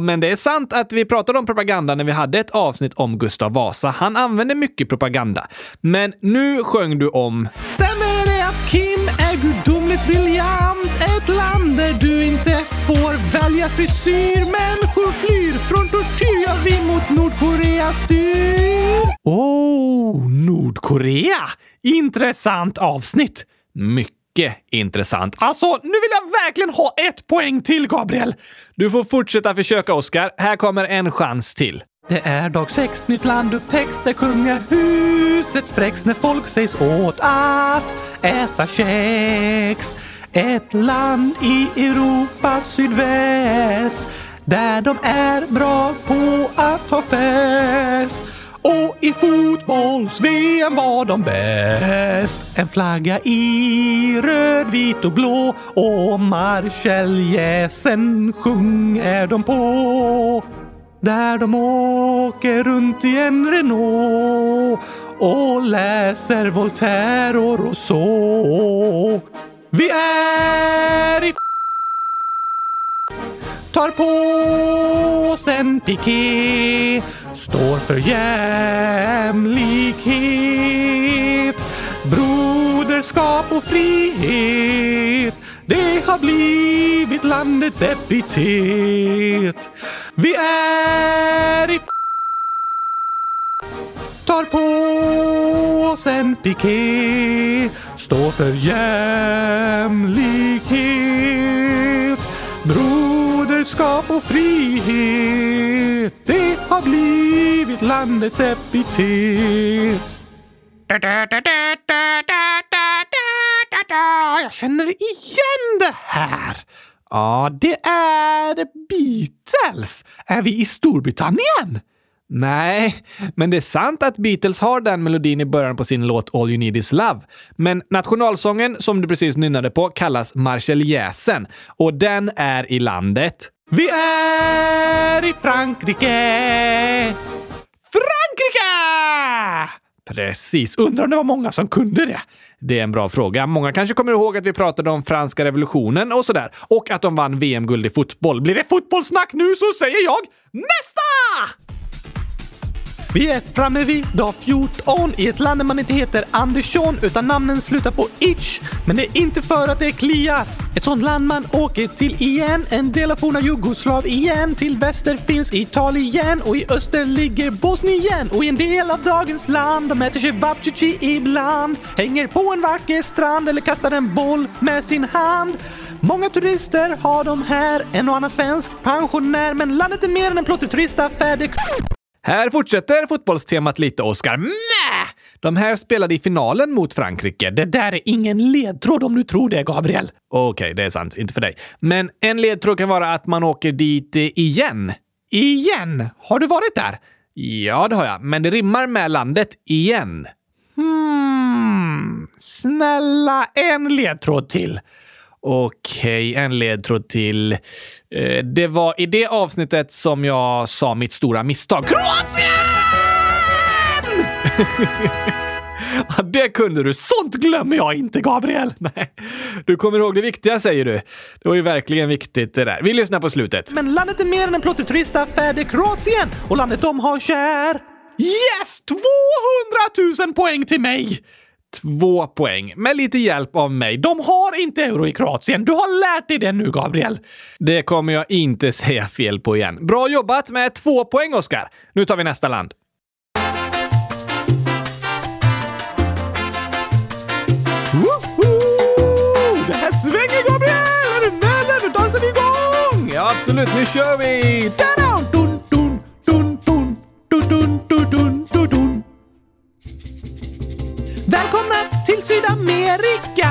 Men det är sant att vi pratade om propaganda när vi hade ett avsnitt om Gustav Vasa. Han använde mycket propaganda. Men nu sjöng du om... Stämmer det att Kim är gudomligt briljant? Ett land där du inte får välja frisyr. Människor flyr från tortyr, ja vi mot Nordkorea styr. Oh, Nordkorea! Intressant avsnitt. Mycket mycket intressant. Alltså, nu vill jag verkligen ha ett poäng till, Gabriel! Du får fortsätta försöka, Oskar. Här kommer en chans till. Det är dag sex, nytt land upptäcks där kungahuset spräcks när folk sägs åt att äta kex. Ett land i Europa sydväst där de är bra på att ha fest. Och i fotbolls-VM var de bäst. En flagga i röd, vit och blå och marscheljäsen sjunger de på. Där de åker runt i en Renault och läser Voltaire och Rousseau. Vi är i tar på sen piké står för jämlikhet. Broderskap och frihet det har blivit landets epitet. Vi är i tar på oss en piké står för jämlikhet broderskap och frihet det har blivit landets epitet jag känner igen det här. Ja, det är Beatles. Är vi i Storbritannien? Nej, men det är sant att Beatles har den melodin i början på sin låt All You Need Is Love. Men nationalsången som du precis nynnade på kallas Marseljäsen och den är i landet. Vi är i Frankrike! Frankrike! Precis. Undrar om det var många som kunde det. Det är en bra fråga. Många kanske kommer ihåg att vi pratade om franska revolutionen och sådär. Och att de vann VM-guld i fotboll. Blir det fotbollssnack nu så säger jag nästa! Vi är framme vid dag 14 i ett land där man inte heter Andersson utan namnen slutar på itch. Men det är inte för att det kliar. Ett sånt land man åker till igen. En del av forna jugoslav igen. Till väster finns Italien och i öster ligger Bosnien. Och i en del av dagens land de äter kebabchichi ibland. Hänger på en vacker strand eller kastar en boll med sin hand. Många turister har de här. En och annan svensk pensionär. Men landet är mer än en plottig turistaffär. Det här fortsätter fotbollstemat lite, Oskar. Mä! De här spelade i finalen mot Frankrike. Det där är ingen ledtråd om du tror det, Gabriel. Okej, okay, det är sant. Inte för dig. Men en ledtråd kan vara att man åker dit eh, igen. Igen? Har du varit där? Ja, det har jag. Men det rimmar med landet igen. Hmm. Snälla, en ledtråd till. Okej, okay, en ledtråd till. Eh, det var i det avsnittet som jag sa mitt stora misstag. Kroatien! [LAUGHS] det kunde du. Sånt glömmer jag inte, Gabriel. [LAUGHS] Nej, du kommer ihåg det viktiga, säger du. Det var ju verkligen viktigt det där. Vi lyssnar på slutet. Men landet är mer än en plottig turistaffär. Det är Kroatien och landet de har kär. Yes! 200 000 poäng till mig! Två poäng, med lite hjälp av mig. De har inte euro i Kroatien. Du har lärt dig det nu, Gabriel. Det kommer jag inte [LAUGHS] säga fel på igen. Bra jobbat med två poäng, Oskar. Nu tar vi nästa land. Woho! Det här svänger, Gabriel! Är du med? Nu dansar vi igång! Ja, absolut. Nu kör vi! Dun, dun, dun, dun, dun, dun, dun, dun, dun, dun. Välkomna till Sydamerika!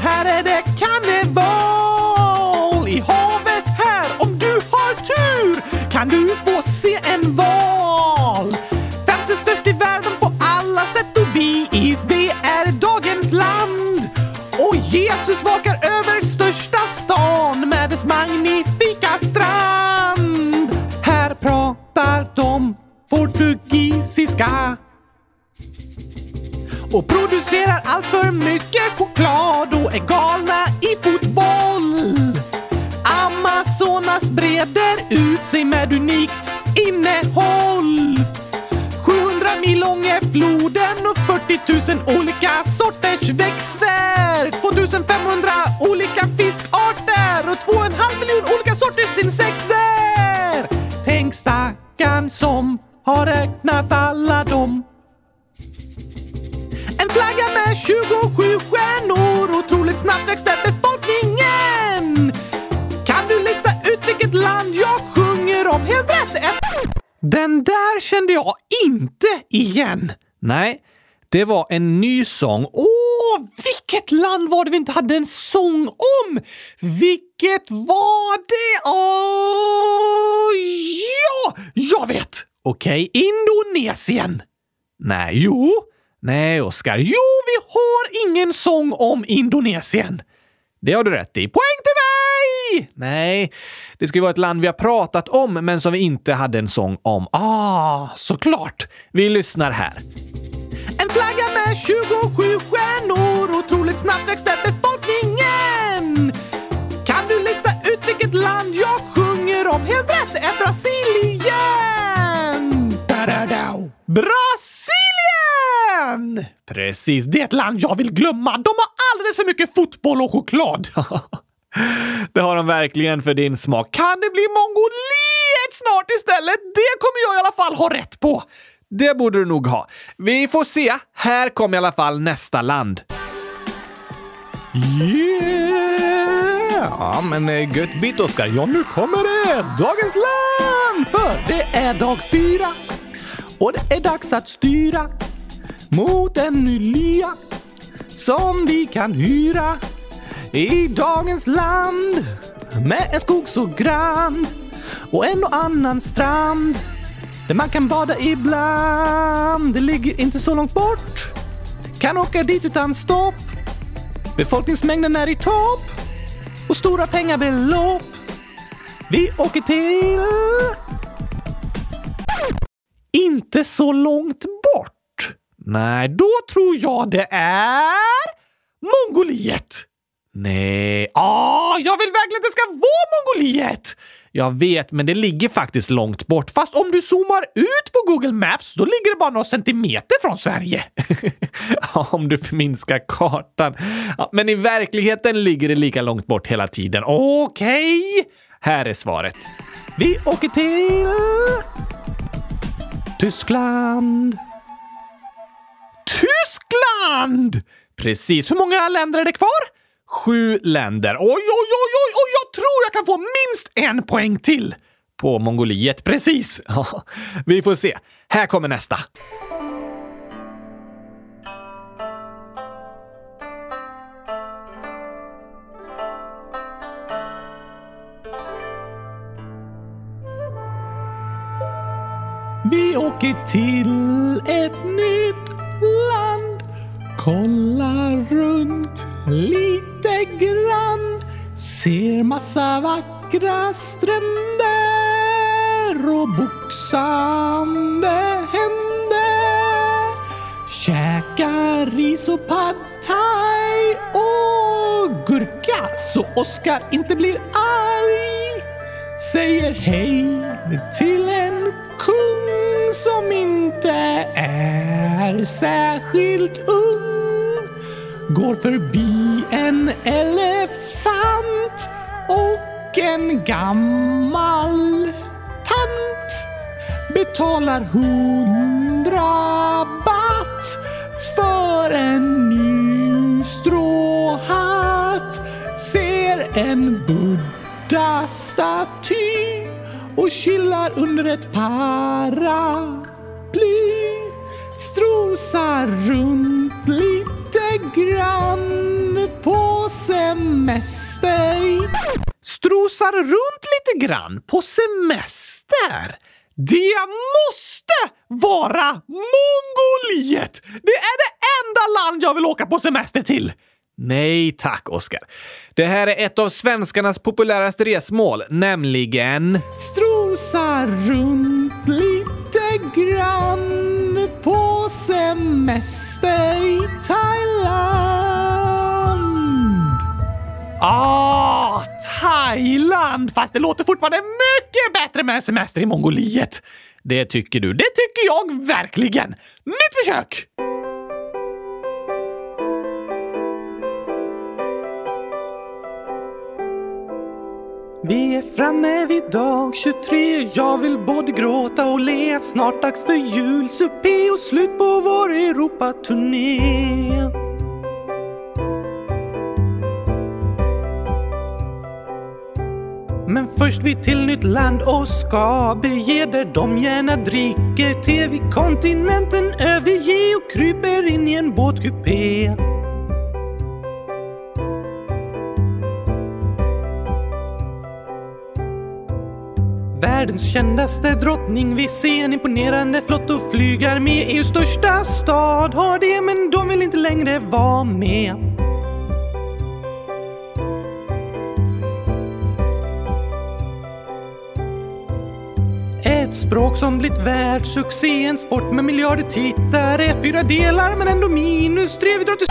Här är det karneval! I havet här, om du har tur, kan du få se en val! Femte störst i världen på alla sätt och vis, det är dagens land! Och Jesus vakar över största stan med dess magnifika strand. Här pratar de portugisiska och producerar allt för mycket choklad och är galna i fotboll. Amazonas breder ut sig med unikt innehåll. 700 mil lång är floden och 40 000 olika sorters växter. 2500 olika fiskarter och 2,5 miljon olika sorters insekter. Tänk stackarn som har räknat alla med 27 stjärnor. Otroligt snabbt växte befolkningen. Kan du lista ut vilket land jag sjunger om? Helt rätt! Den där kände jag inte igen. Nej, det var en ny sång. Åh, vilket land var det vi inte hade en sång om? Vilket var det? Åh, ja, jag vet! Okej, Indonesien. Nej, jo. Nej, Oskar. Jo, vi har ingen sång om Indonesien. Det har du rätt i. Poäng till mig! Nej, det ska ju vara ett land vi har pratat om, men som vi inte hade en sång om. Ah, såklart. Vi lyssnar här. En flagga med 27 stjärnor, otroligt snabbt växte befolkningen. Kan du lista ut vilket land jag sjunger om? Helt rätt, det är Brasilien! Brasilien! Precis, det är ett land jag vill glömma. De har alldeles för mycket fotboll och choklad. [LAUGHS] det har de verkligen för din smak. Kan det bli Mongoliet snart istället? Det kommer jag i alla fall ha rätt på. Det borde du nog ha. Vi får se. Här kommer i alla fall nästa land. Yeah! Ja, men eh, gött bit, Oskar. Ja, nu kommer det! Dagens land! För det är dag fyra och det är dags att styra mot en ny lya som vi kan hyra i dagens land med en skog så grann och en och annan strand där man kan bada ibland. Det ligger inte så långt bort. Kan åka dit utan stopp. Befolkningsmängden är i topp och stora pengabelopp. Vi åker till... Inte så långt bort. Nej, då tror jag det är Mongoliet. Nej, ah, jag vill verkligen att det ska vara Mongoliet! Jag vet, men det ligger faktiskt långt bort. Fast om du zoomar ut på Google Maps, då ligger det bara några centimeter från Sverige. [LAUGHS] ja, om du förminskar kartan. Ja, men i verkligheten ligger det lika långt bort hela tiden. Okej! Okay. Här är svaret. Vi åker till... Tyskland. Tyskland! Precis. Hur många länder är det kvar? Sju länder. Oj, oj, oj, oj, oj! Jag tror jag kan få minst en poäng till! På Mongoliet, precis. [LAUGHS] vi får se. Här kommer nästa. Vi åker till ett nytt land, kollar runt lite grann. Ser massa vackra stränder och boxande händer. Käkar ris och pad thai och gurka så Oskar inte blir arg. Säger hej till en kung som inte är särskilt ung går förbi en elefant och en gammal tant betalar hundra baht för en ny stråhatt ser en buddha-staty och chillar under ett paraply strosar runt lite grann på semester. Strosar runt lite grann på semester. Det måste vara Mongoliet! Det är det enda land jag vill åka på semester till! Nej tack, Oskar. Det här är ett av svenskarnas populäraste resmål, nämligen... Strosar runt lite grann på semester i Thailand. Ah, Thailand! Fast det låter fortfarande mycket bättre med en semester i Mongoliet. Det tycker du. Det tycker jag verkligen. Nytt försök! Vi är framme vid dag 23 Jag vill både gråta och le. Snart dags för julsuppé och slut på vår Europaturné. Men först vi till nytt land och ska bege där de gärna dricker te. Vid kontinenten överge och kryper in i en båtkupé. Världens kändaste drottning vill se en imponerande flott och flygar med EUs största stad. Har det, men de vill inte längre vara med. Ett språk som blivit världssuccé, en sport med miljarder tittare. Fyra delar men ändå minus tre. Vi drar till...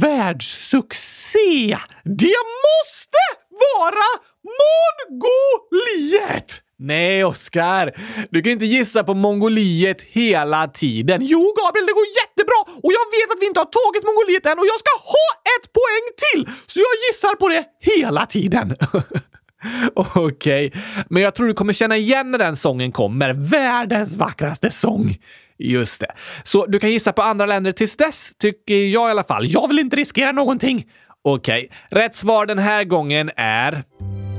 Världssuccé! Det måste vara Mongoliet! Nej, Oskar. Du kan inte gissa på Mongoliet hela tiden. Jo, Gabriel, det går jättebra! Och jag vet att vi inte har tagit Mongoliet än och jag ska ha ett poäng till! Så jag gissar på det hela tiden. [LAUGHS] Okej, okay. men jag tror du kommer känna igen när den sången kommer. Världens vackraste sång! Just det. Så du kan gissa på andra länder tills dess, tycker jag i alla fall. Jag vill inte riskera någonting. Okej, okay. rätt svar den här gången är...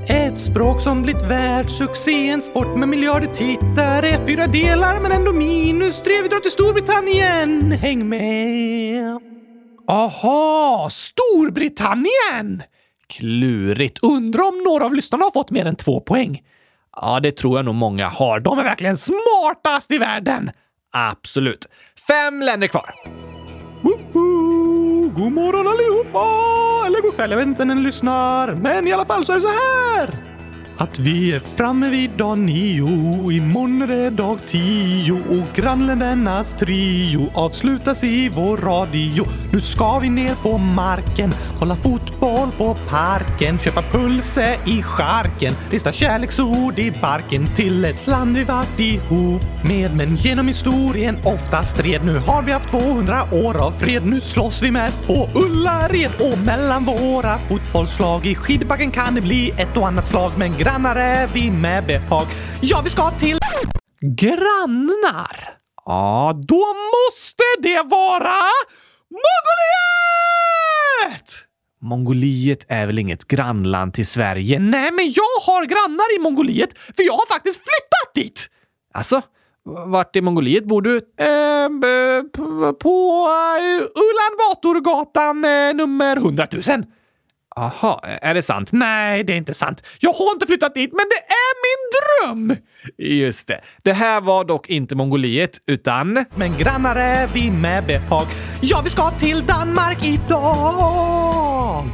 Ett språk som blivit världssuccé, en sport med miljarder tittare. Fyra delar men ändå minus tre. Vi drar till Storbritannien. Häng med! Aha, Storbritannien! Klurigt. Undrar om några av lyssnarna har fått mer än två poäng? Ja, det tror jag nog många har. De är verkligen smartast i världen! Absolut. Fem länder kvar. Woho! God morgon allihopa! Eller god kväll, jag vet inte när ni lyssnar. Men i alla fall så är det så här att vi är framme vid dag nio, imorgon är det dag tio och grannländernas trio avslutas i vår radio. Nu ska vi ner på marken, kolla fotboll på parken, köpa pulse i charken, rista kärleksord i barken till ett land vi varit ihop med, men genom historien ofta stred. Nu har vi haft 200 år av fred, nu slåss vi mest på Ullared och mellan våra fotbollslag i skidbacken kan det bli ett och annat slag, men grannar är vi med behag. Ja, vi ska till grannar. Ja, då måste det vara Mongoliet! Mongoliet är väl inget grannland till Sverige? Nej, men jag har grannar i Mongoliet, för jag har faktiskt flyttat dit! Alltså, vart i Mongoliet bor du? Eh, på uh, Ulan Batorgatan uh, nummer 100 000. Aha, är det sant? Nej, det är inte sant. Jag har inte flyttat dit, men det är min dröm! Just det. Det här var dock inte Mongoliet, utan... Men grannar är vi med behag. Ja, vi ska till Danmark idag!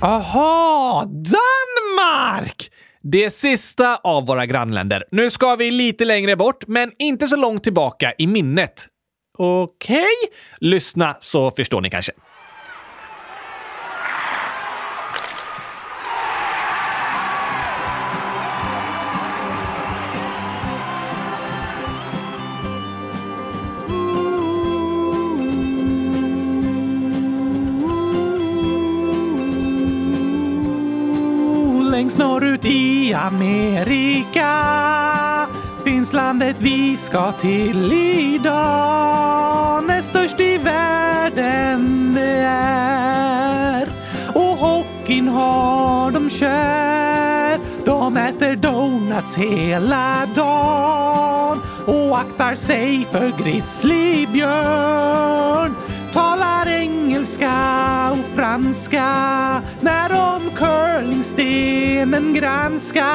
Aha, Danmark! Det sista av våra grannländer. Nu ska vi lite längre bort, men inte så långt tillbaka i minnet. Okej? Okay. Lyssna så förstår ni kanske. Ut i Amerika finns landet vi ska till idag. Näst störst i världen det är. Och hockeyn har de kär. De äter donuts hela dagen och aktar sig för grizzlybjörn talar engelska och franska när de men granska.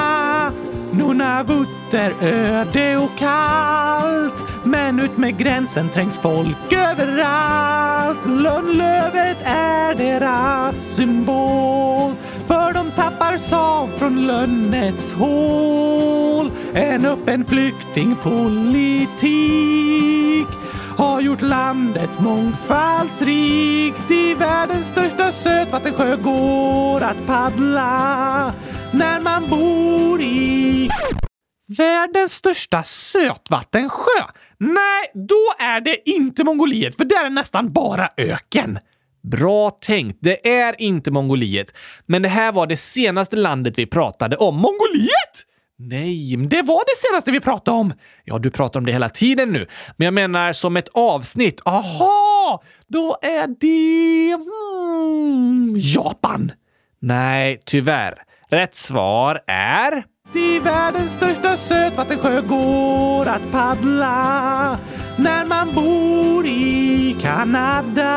Nunavut är öde och kallt men ut med gränsen trängs folk överallt. Lönnlövet är deras symbol för de tappar sav från lönnets hål. En öppen flyktingpolitik har gjort landet mångfaldsrikt. I världens största sötvattensjö går att paddla när man bor i Världens största sötvattensjö? Nej, då är det inte Mongoliet, för där är nästan bara öken. Bra tänkt. Det är inte Mongoliet. Men det här var det senaste landet vi pratade om. Mongoliet? Nej, det var det senaste vi pratade om. Ja, du pratar om det hela tiden nu. Men jag menar som ett avsnitt. Aha! Då är det... Hmm, Japan. Nej, tyvärr. Rätt svar är... I världens största sötvattensjö går att paddla när man bor i Kanada.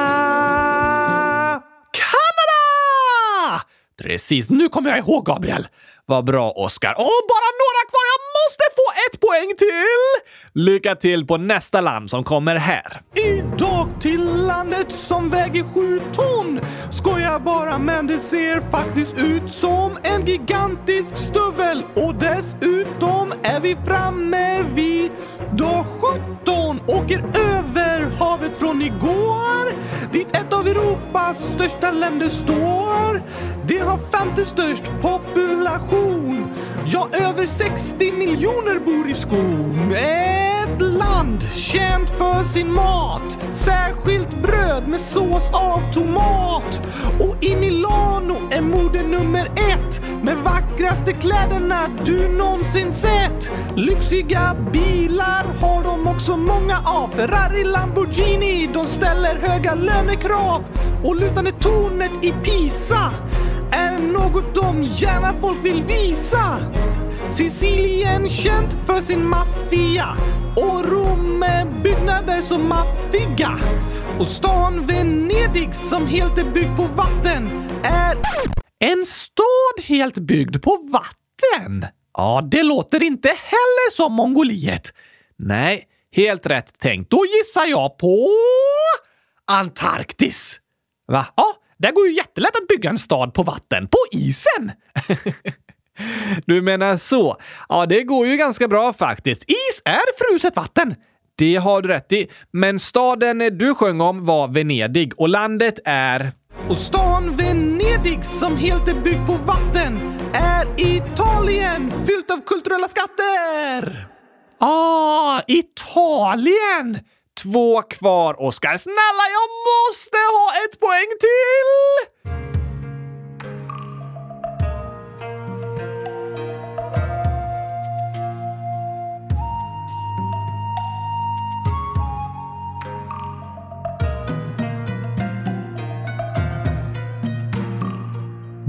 Kanada! Precis, nu kommer jag ihåg Gabriel. Vad bra Oskar. Åh, bara några kvar! Jag måste få ett poäng till! Lycka till på nästa land som kommer här. Idag till landet som väger sju ton. Skojar bara, men det ser faktiskt ut som en gigantisk stövel. Och dessutom är vi framme vid dag 17. Åker över havet från igår. Dit ett av Europas största länder står. Det har femte störst population. Ja, över 60 miljoner bor i skon. Ett land känt för sin mat. Särskilt bröd med sås av tomat. Och i Milano är mode nummer ett. Med vackraste kläderna du någonsin sett. Lyxiga bilar har de också många av. Ferrari, Lamborghini, de ställer höga lönekrav. Och lutande tornet i Pisa är något de gärna folk vill visa. Sicilien känt för sin maffia och Rom med byggnader så maffiga. Och stan Venedig som helt är byggd på vatten är en stad helt byggd på vatten. Ja, det låter inte heller som Mongoliet. Nej, helt rätt tänkt. Då gissar jag på Antarktis. Va? Ja, där går ju jättelätt att bygga en stad på vatten. På isen! [LAUGHS] [LAUGHS] Du menar så? Ja, det går ju ganska bra faktiskt. Is är fruset vatten! Det har du rätt i. Men staden du sjöng om var Venedig och landet är... Och stan Venedig som helt är byggd på vatten är Italien fyllt av kulturella skatter! Ah, Italien! Två kvar, Oskar. Snälla, jag måste ha ett poäng till!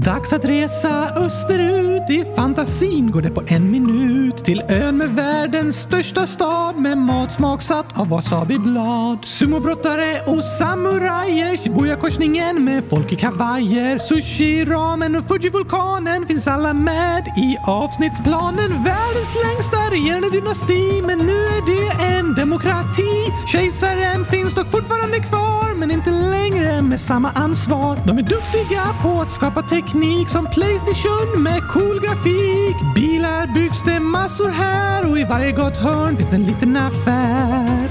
Dags att resa österut. I fantasin går det på en minut till ön med världens största stad med mat smaksatt av wasabiblad. Sumobrottare och samurajer. Shibuya-korsningen med folk i kavajer. Sushi, ramen och Fuji-vulkanen finns alla med i avsnittsplanen. Världens längsta regerande dynasti, men nu är det en demokrati. Kejsaren finns dock fortfarande kvar, men inte längre med samma ansvar. De är duktiga på att skapa teknik som Playstation med cool grafik. Bilar byggs det massor här och i varje gott hörn finns en liten affär.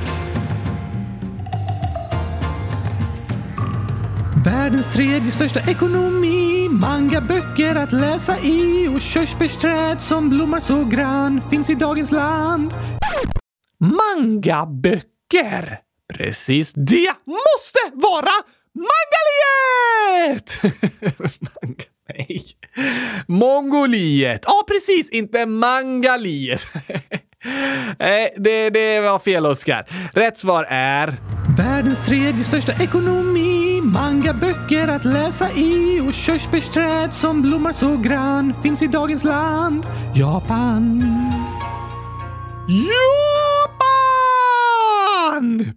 Världens tredje största ekonomi. Mangaböcker att läsa i och körsbärsträd som blommar så grann finns i dagens land. Mangaböcker! Precis, det måste vara Mangaliet! [LAUGHS] Nej. Mongoliet! Ja, precis, inte Mangaliet. [LAUGHS] Nej, det, det var fel, Oskar. Rätt svar är... Världens tredje största ekonomi. Mangaböcker att läsa i och körsbärsträd som blommar så grann finns i dagens land. Japan.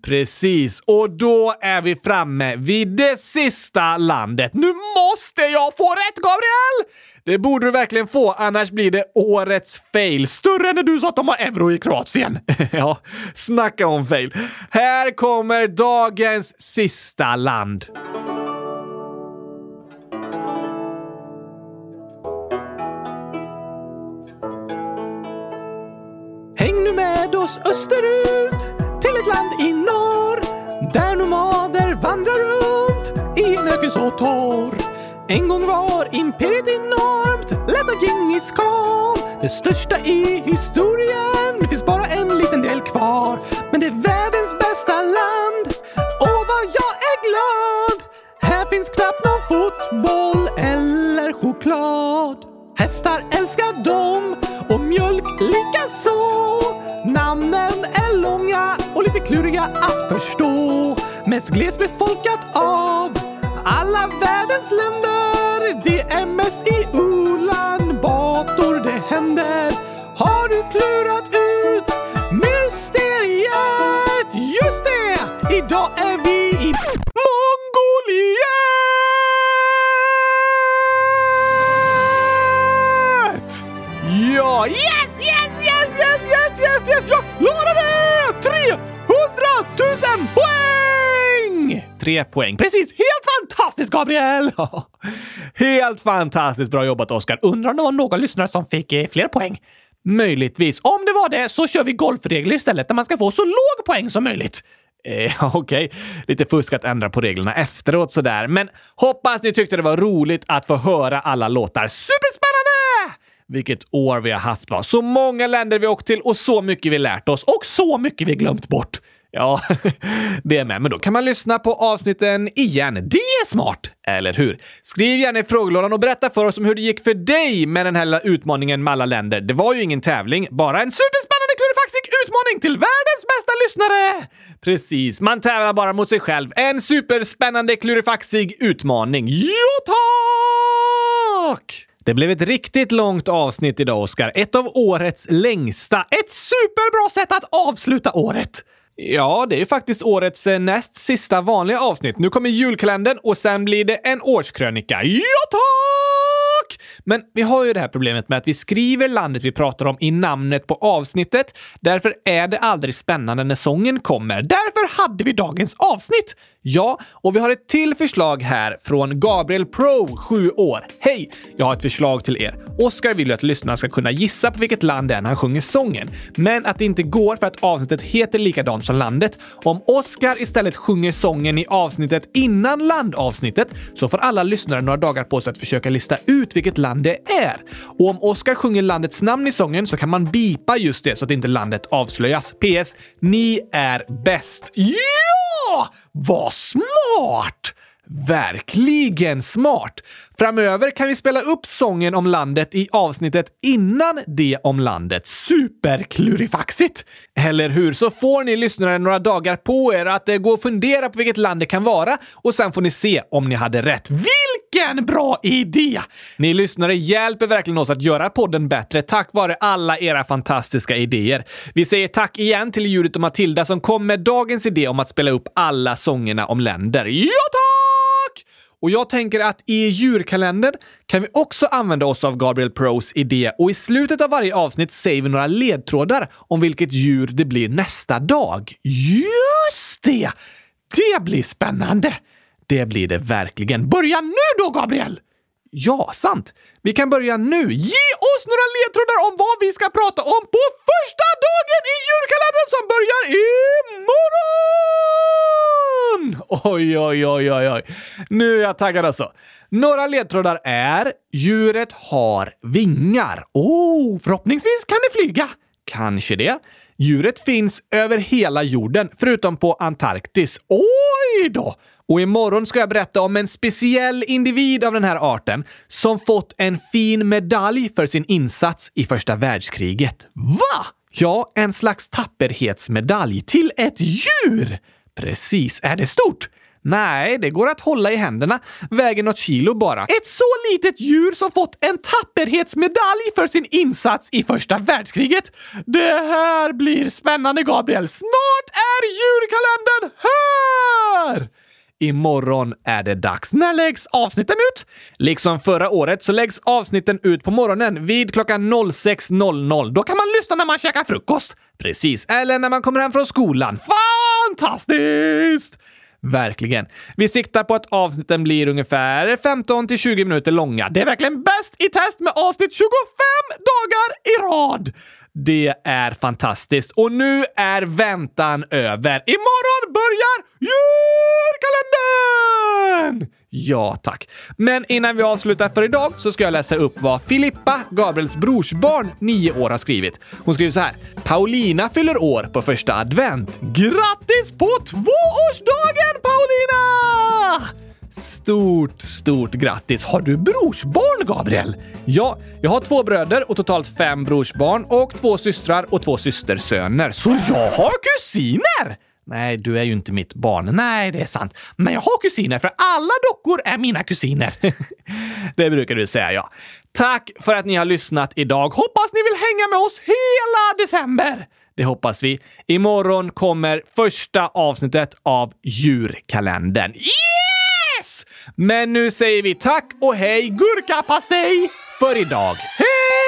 Precis, och då är vi framme vid det sista landet. Nu måste jag få rätt, Gabriel! Det borde du verkligen få, annars blir det årets fail. Större än när du sa att de har euro i Kroatien. [LAUGHS] ja, snacka om fail. Här kommer dagens sista land. Häng nu med oss österut till i norr där nomader vandrar runt i en öken så torr. En gång var imperiet enormt, lett av Djingis khan. Det största i historien, det finns bara en liten del kvar. Men det är världens bästa land, och vad jag är glad. Här finns knappt någon fotboll eller choklad. Hästar älskar dem och mjölk likaså. Namnen är långa och lite kluriga att förstå. Mest glesbefolkat av alla världens länder. Det är mest i Ulan Bator det händer. Har du klurat ut tre poäng. Precis! Helt fantastiskt, Gabriel! [LAUGHS] Helt fantastiskt bra jobbat, Oskar. Undrar om det var någon lyssnare som fick eh, fler poäng? Möjligtvis. Om det var det så kör vi golfregler istället där man ska få så låg poäng som möjligt. [LAUGHS] Eh, Okej, okay. lite fusk att ändra på reglerna efteråt sådär. Men hoppas ni tyckte det var roligt att få höra alla låtar. Superspännande! Vilket år vi har haft va? Så många länder vi åkt till och så mycket vi lärt oss och så mycket vi glömt bort. Ja, [LAUGHS] det är med. Men då kan man lyssna på avsnitten igen. Det är smart! Eller hur? Skriv gärna i frågelådan och berätta för oss om hur det gick för dig med den här utmaningen med alla länder. Det var ju ingen tävling, bara en superspännande klurifaxig utmaning till världens bästa lyssnare! Precis, man tävlar bara mot sig själv. En superspännande klurifaxig utmaning. Jo tack! Det blev ett riktigt långt avsnitt idag, Oskar. Ett av årets längsta. Ett superbra sätt att avsluta året! Ja, det är faktiskt årets eh, näst sista vanliga avsnitt. Nu kommer julkalendern och sen blir det en årskrönika. Ja, tack! Men vi har ju det här problemet med att vi skriver landet vi pratar om i namnet på avsnittet. Därför är det aldrig spännande när sången kommer. Därför hade vi dagens avsnitt. Ja, och vi har ett till förslag här från Gabriel Pro, 7 år. Hej! Jag har ett förslag till er. Oskar vill ju att lyssnarna ska kunna gissa på vilket land det är när han sjunger sången, men att det inte går för att avsnittet heter likadant som landet. Om Oskar istället sjunger sången i avsnittet innan landavsnittet så får alla lyssnare några dagar på sig att försöka lista ut vilket land det är. Och om Oscar sjunger landets namn i sången så kan man bipa just det så att inte landet avslöjas. PS. Ni är bäst. Ja! Vad smart! Verkligen smart! Framöver kan vi spela upp sången om landet i avsnittet innan det om landet. Superklurifaxigt! Eller hur? Så får ni lyssnare några dagar på er att eh, gå och fundera på vilket land det kan vara och sen får ni se om ni hade rätt. Vilken bra idé! Ni lyssnare hjälper verkligen oss att göra podden bättre tack vare alla era fantastiska idéer. Vi säger tack igen till Judith och Matilda som kom med dagens idé om att spela upp alla sångerna om länder. Ja, tack! Och jag tänker att i djurkalendern kan vi också använda oss av Gabriel Pros idé och i slutet av varje avsnitt säger vi några ledtrådar om vilket djur det blir nästa dag. Just det! Det blir spännande! Det blir det verkligen. Börja nu då, Gabriel! Ja, sant. Vi kan börja nu. Ge oss några ledtrådar om vad vi ska prata om på första dagen i julkalendern som börjar imorgon! Oj, oj, oj, oj, oj. Nu är jag taggad alltså. Några ledtrådar är djuret har vingar. Oh, förhoppningsvis kan det flyga. Kanske det. Djuret finns över hela jorden, förutom på Antarktis. Oj då! Och imorgon ska jag berätta om en speciell individ av den här arten som fått en fin medalj för sin insats i första världskriget. Va? Ja, en slags tapperhetsmedalj till ett djur! Precis. Är det stort? Nej, det går att hålla i händerna. Väger något kilo bara. Ett så litet djur som fått en tapperhetsmedalj för sin insats i första världskriget. Det här blir spännande, Gabriel. Snart är djurkalendern här! Imorgon är det dags. När läggs avsnitten ut? Liksom förra året så läggs avsnitten ut på morgonen vid klockan 06.00. Då kan man lyssna när man käkar frukost. Precis, eller när man kommer hem från skolan. Fantastiskt! Verkligen. Vi siktar på att avsnitten blir ungefär 15 till 20 minuter långa. Det är verkligen bäst i test med avsnitt 25 dagar i rad! Det är fantastiskt. Och nu är väntan över. Imorgon börjar julkalendern! Ja, tack. Men innan vi avslutar för idag så ska jag läsa upp vad Filippa, Gabriels brorsbarn, nio år, har skrivit. Hon skriver så här. Paulina fyller år på första advent. Grattis på tvåårsdagen Paulina! Stort, stort grattis! Har du brorsbarn, Gabriel? Ja, jag har två bröder och totalt fem brorsbarn och två systrar och två systersöner. Så jag har kusiner! Nej, du är ju inte mitt barn. Nej, det är sant. Men jag har kusiner, för alla dockor är mina kusiner. [LAUGHS] det brukar du säga, ja. Tack för att ni har lyssnat idag. Hoppas ni vill hänga med oss hela december! Det hoppas vi. Imorgon kommer första avsnittet av djurkalendern. Yes! Men nu säger vi tack och hej gurkapastej för idag. Hej!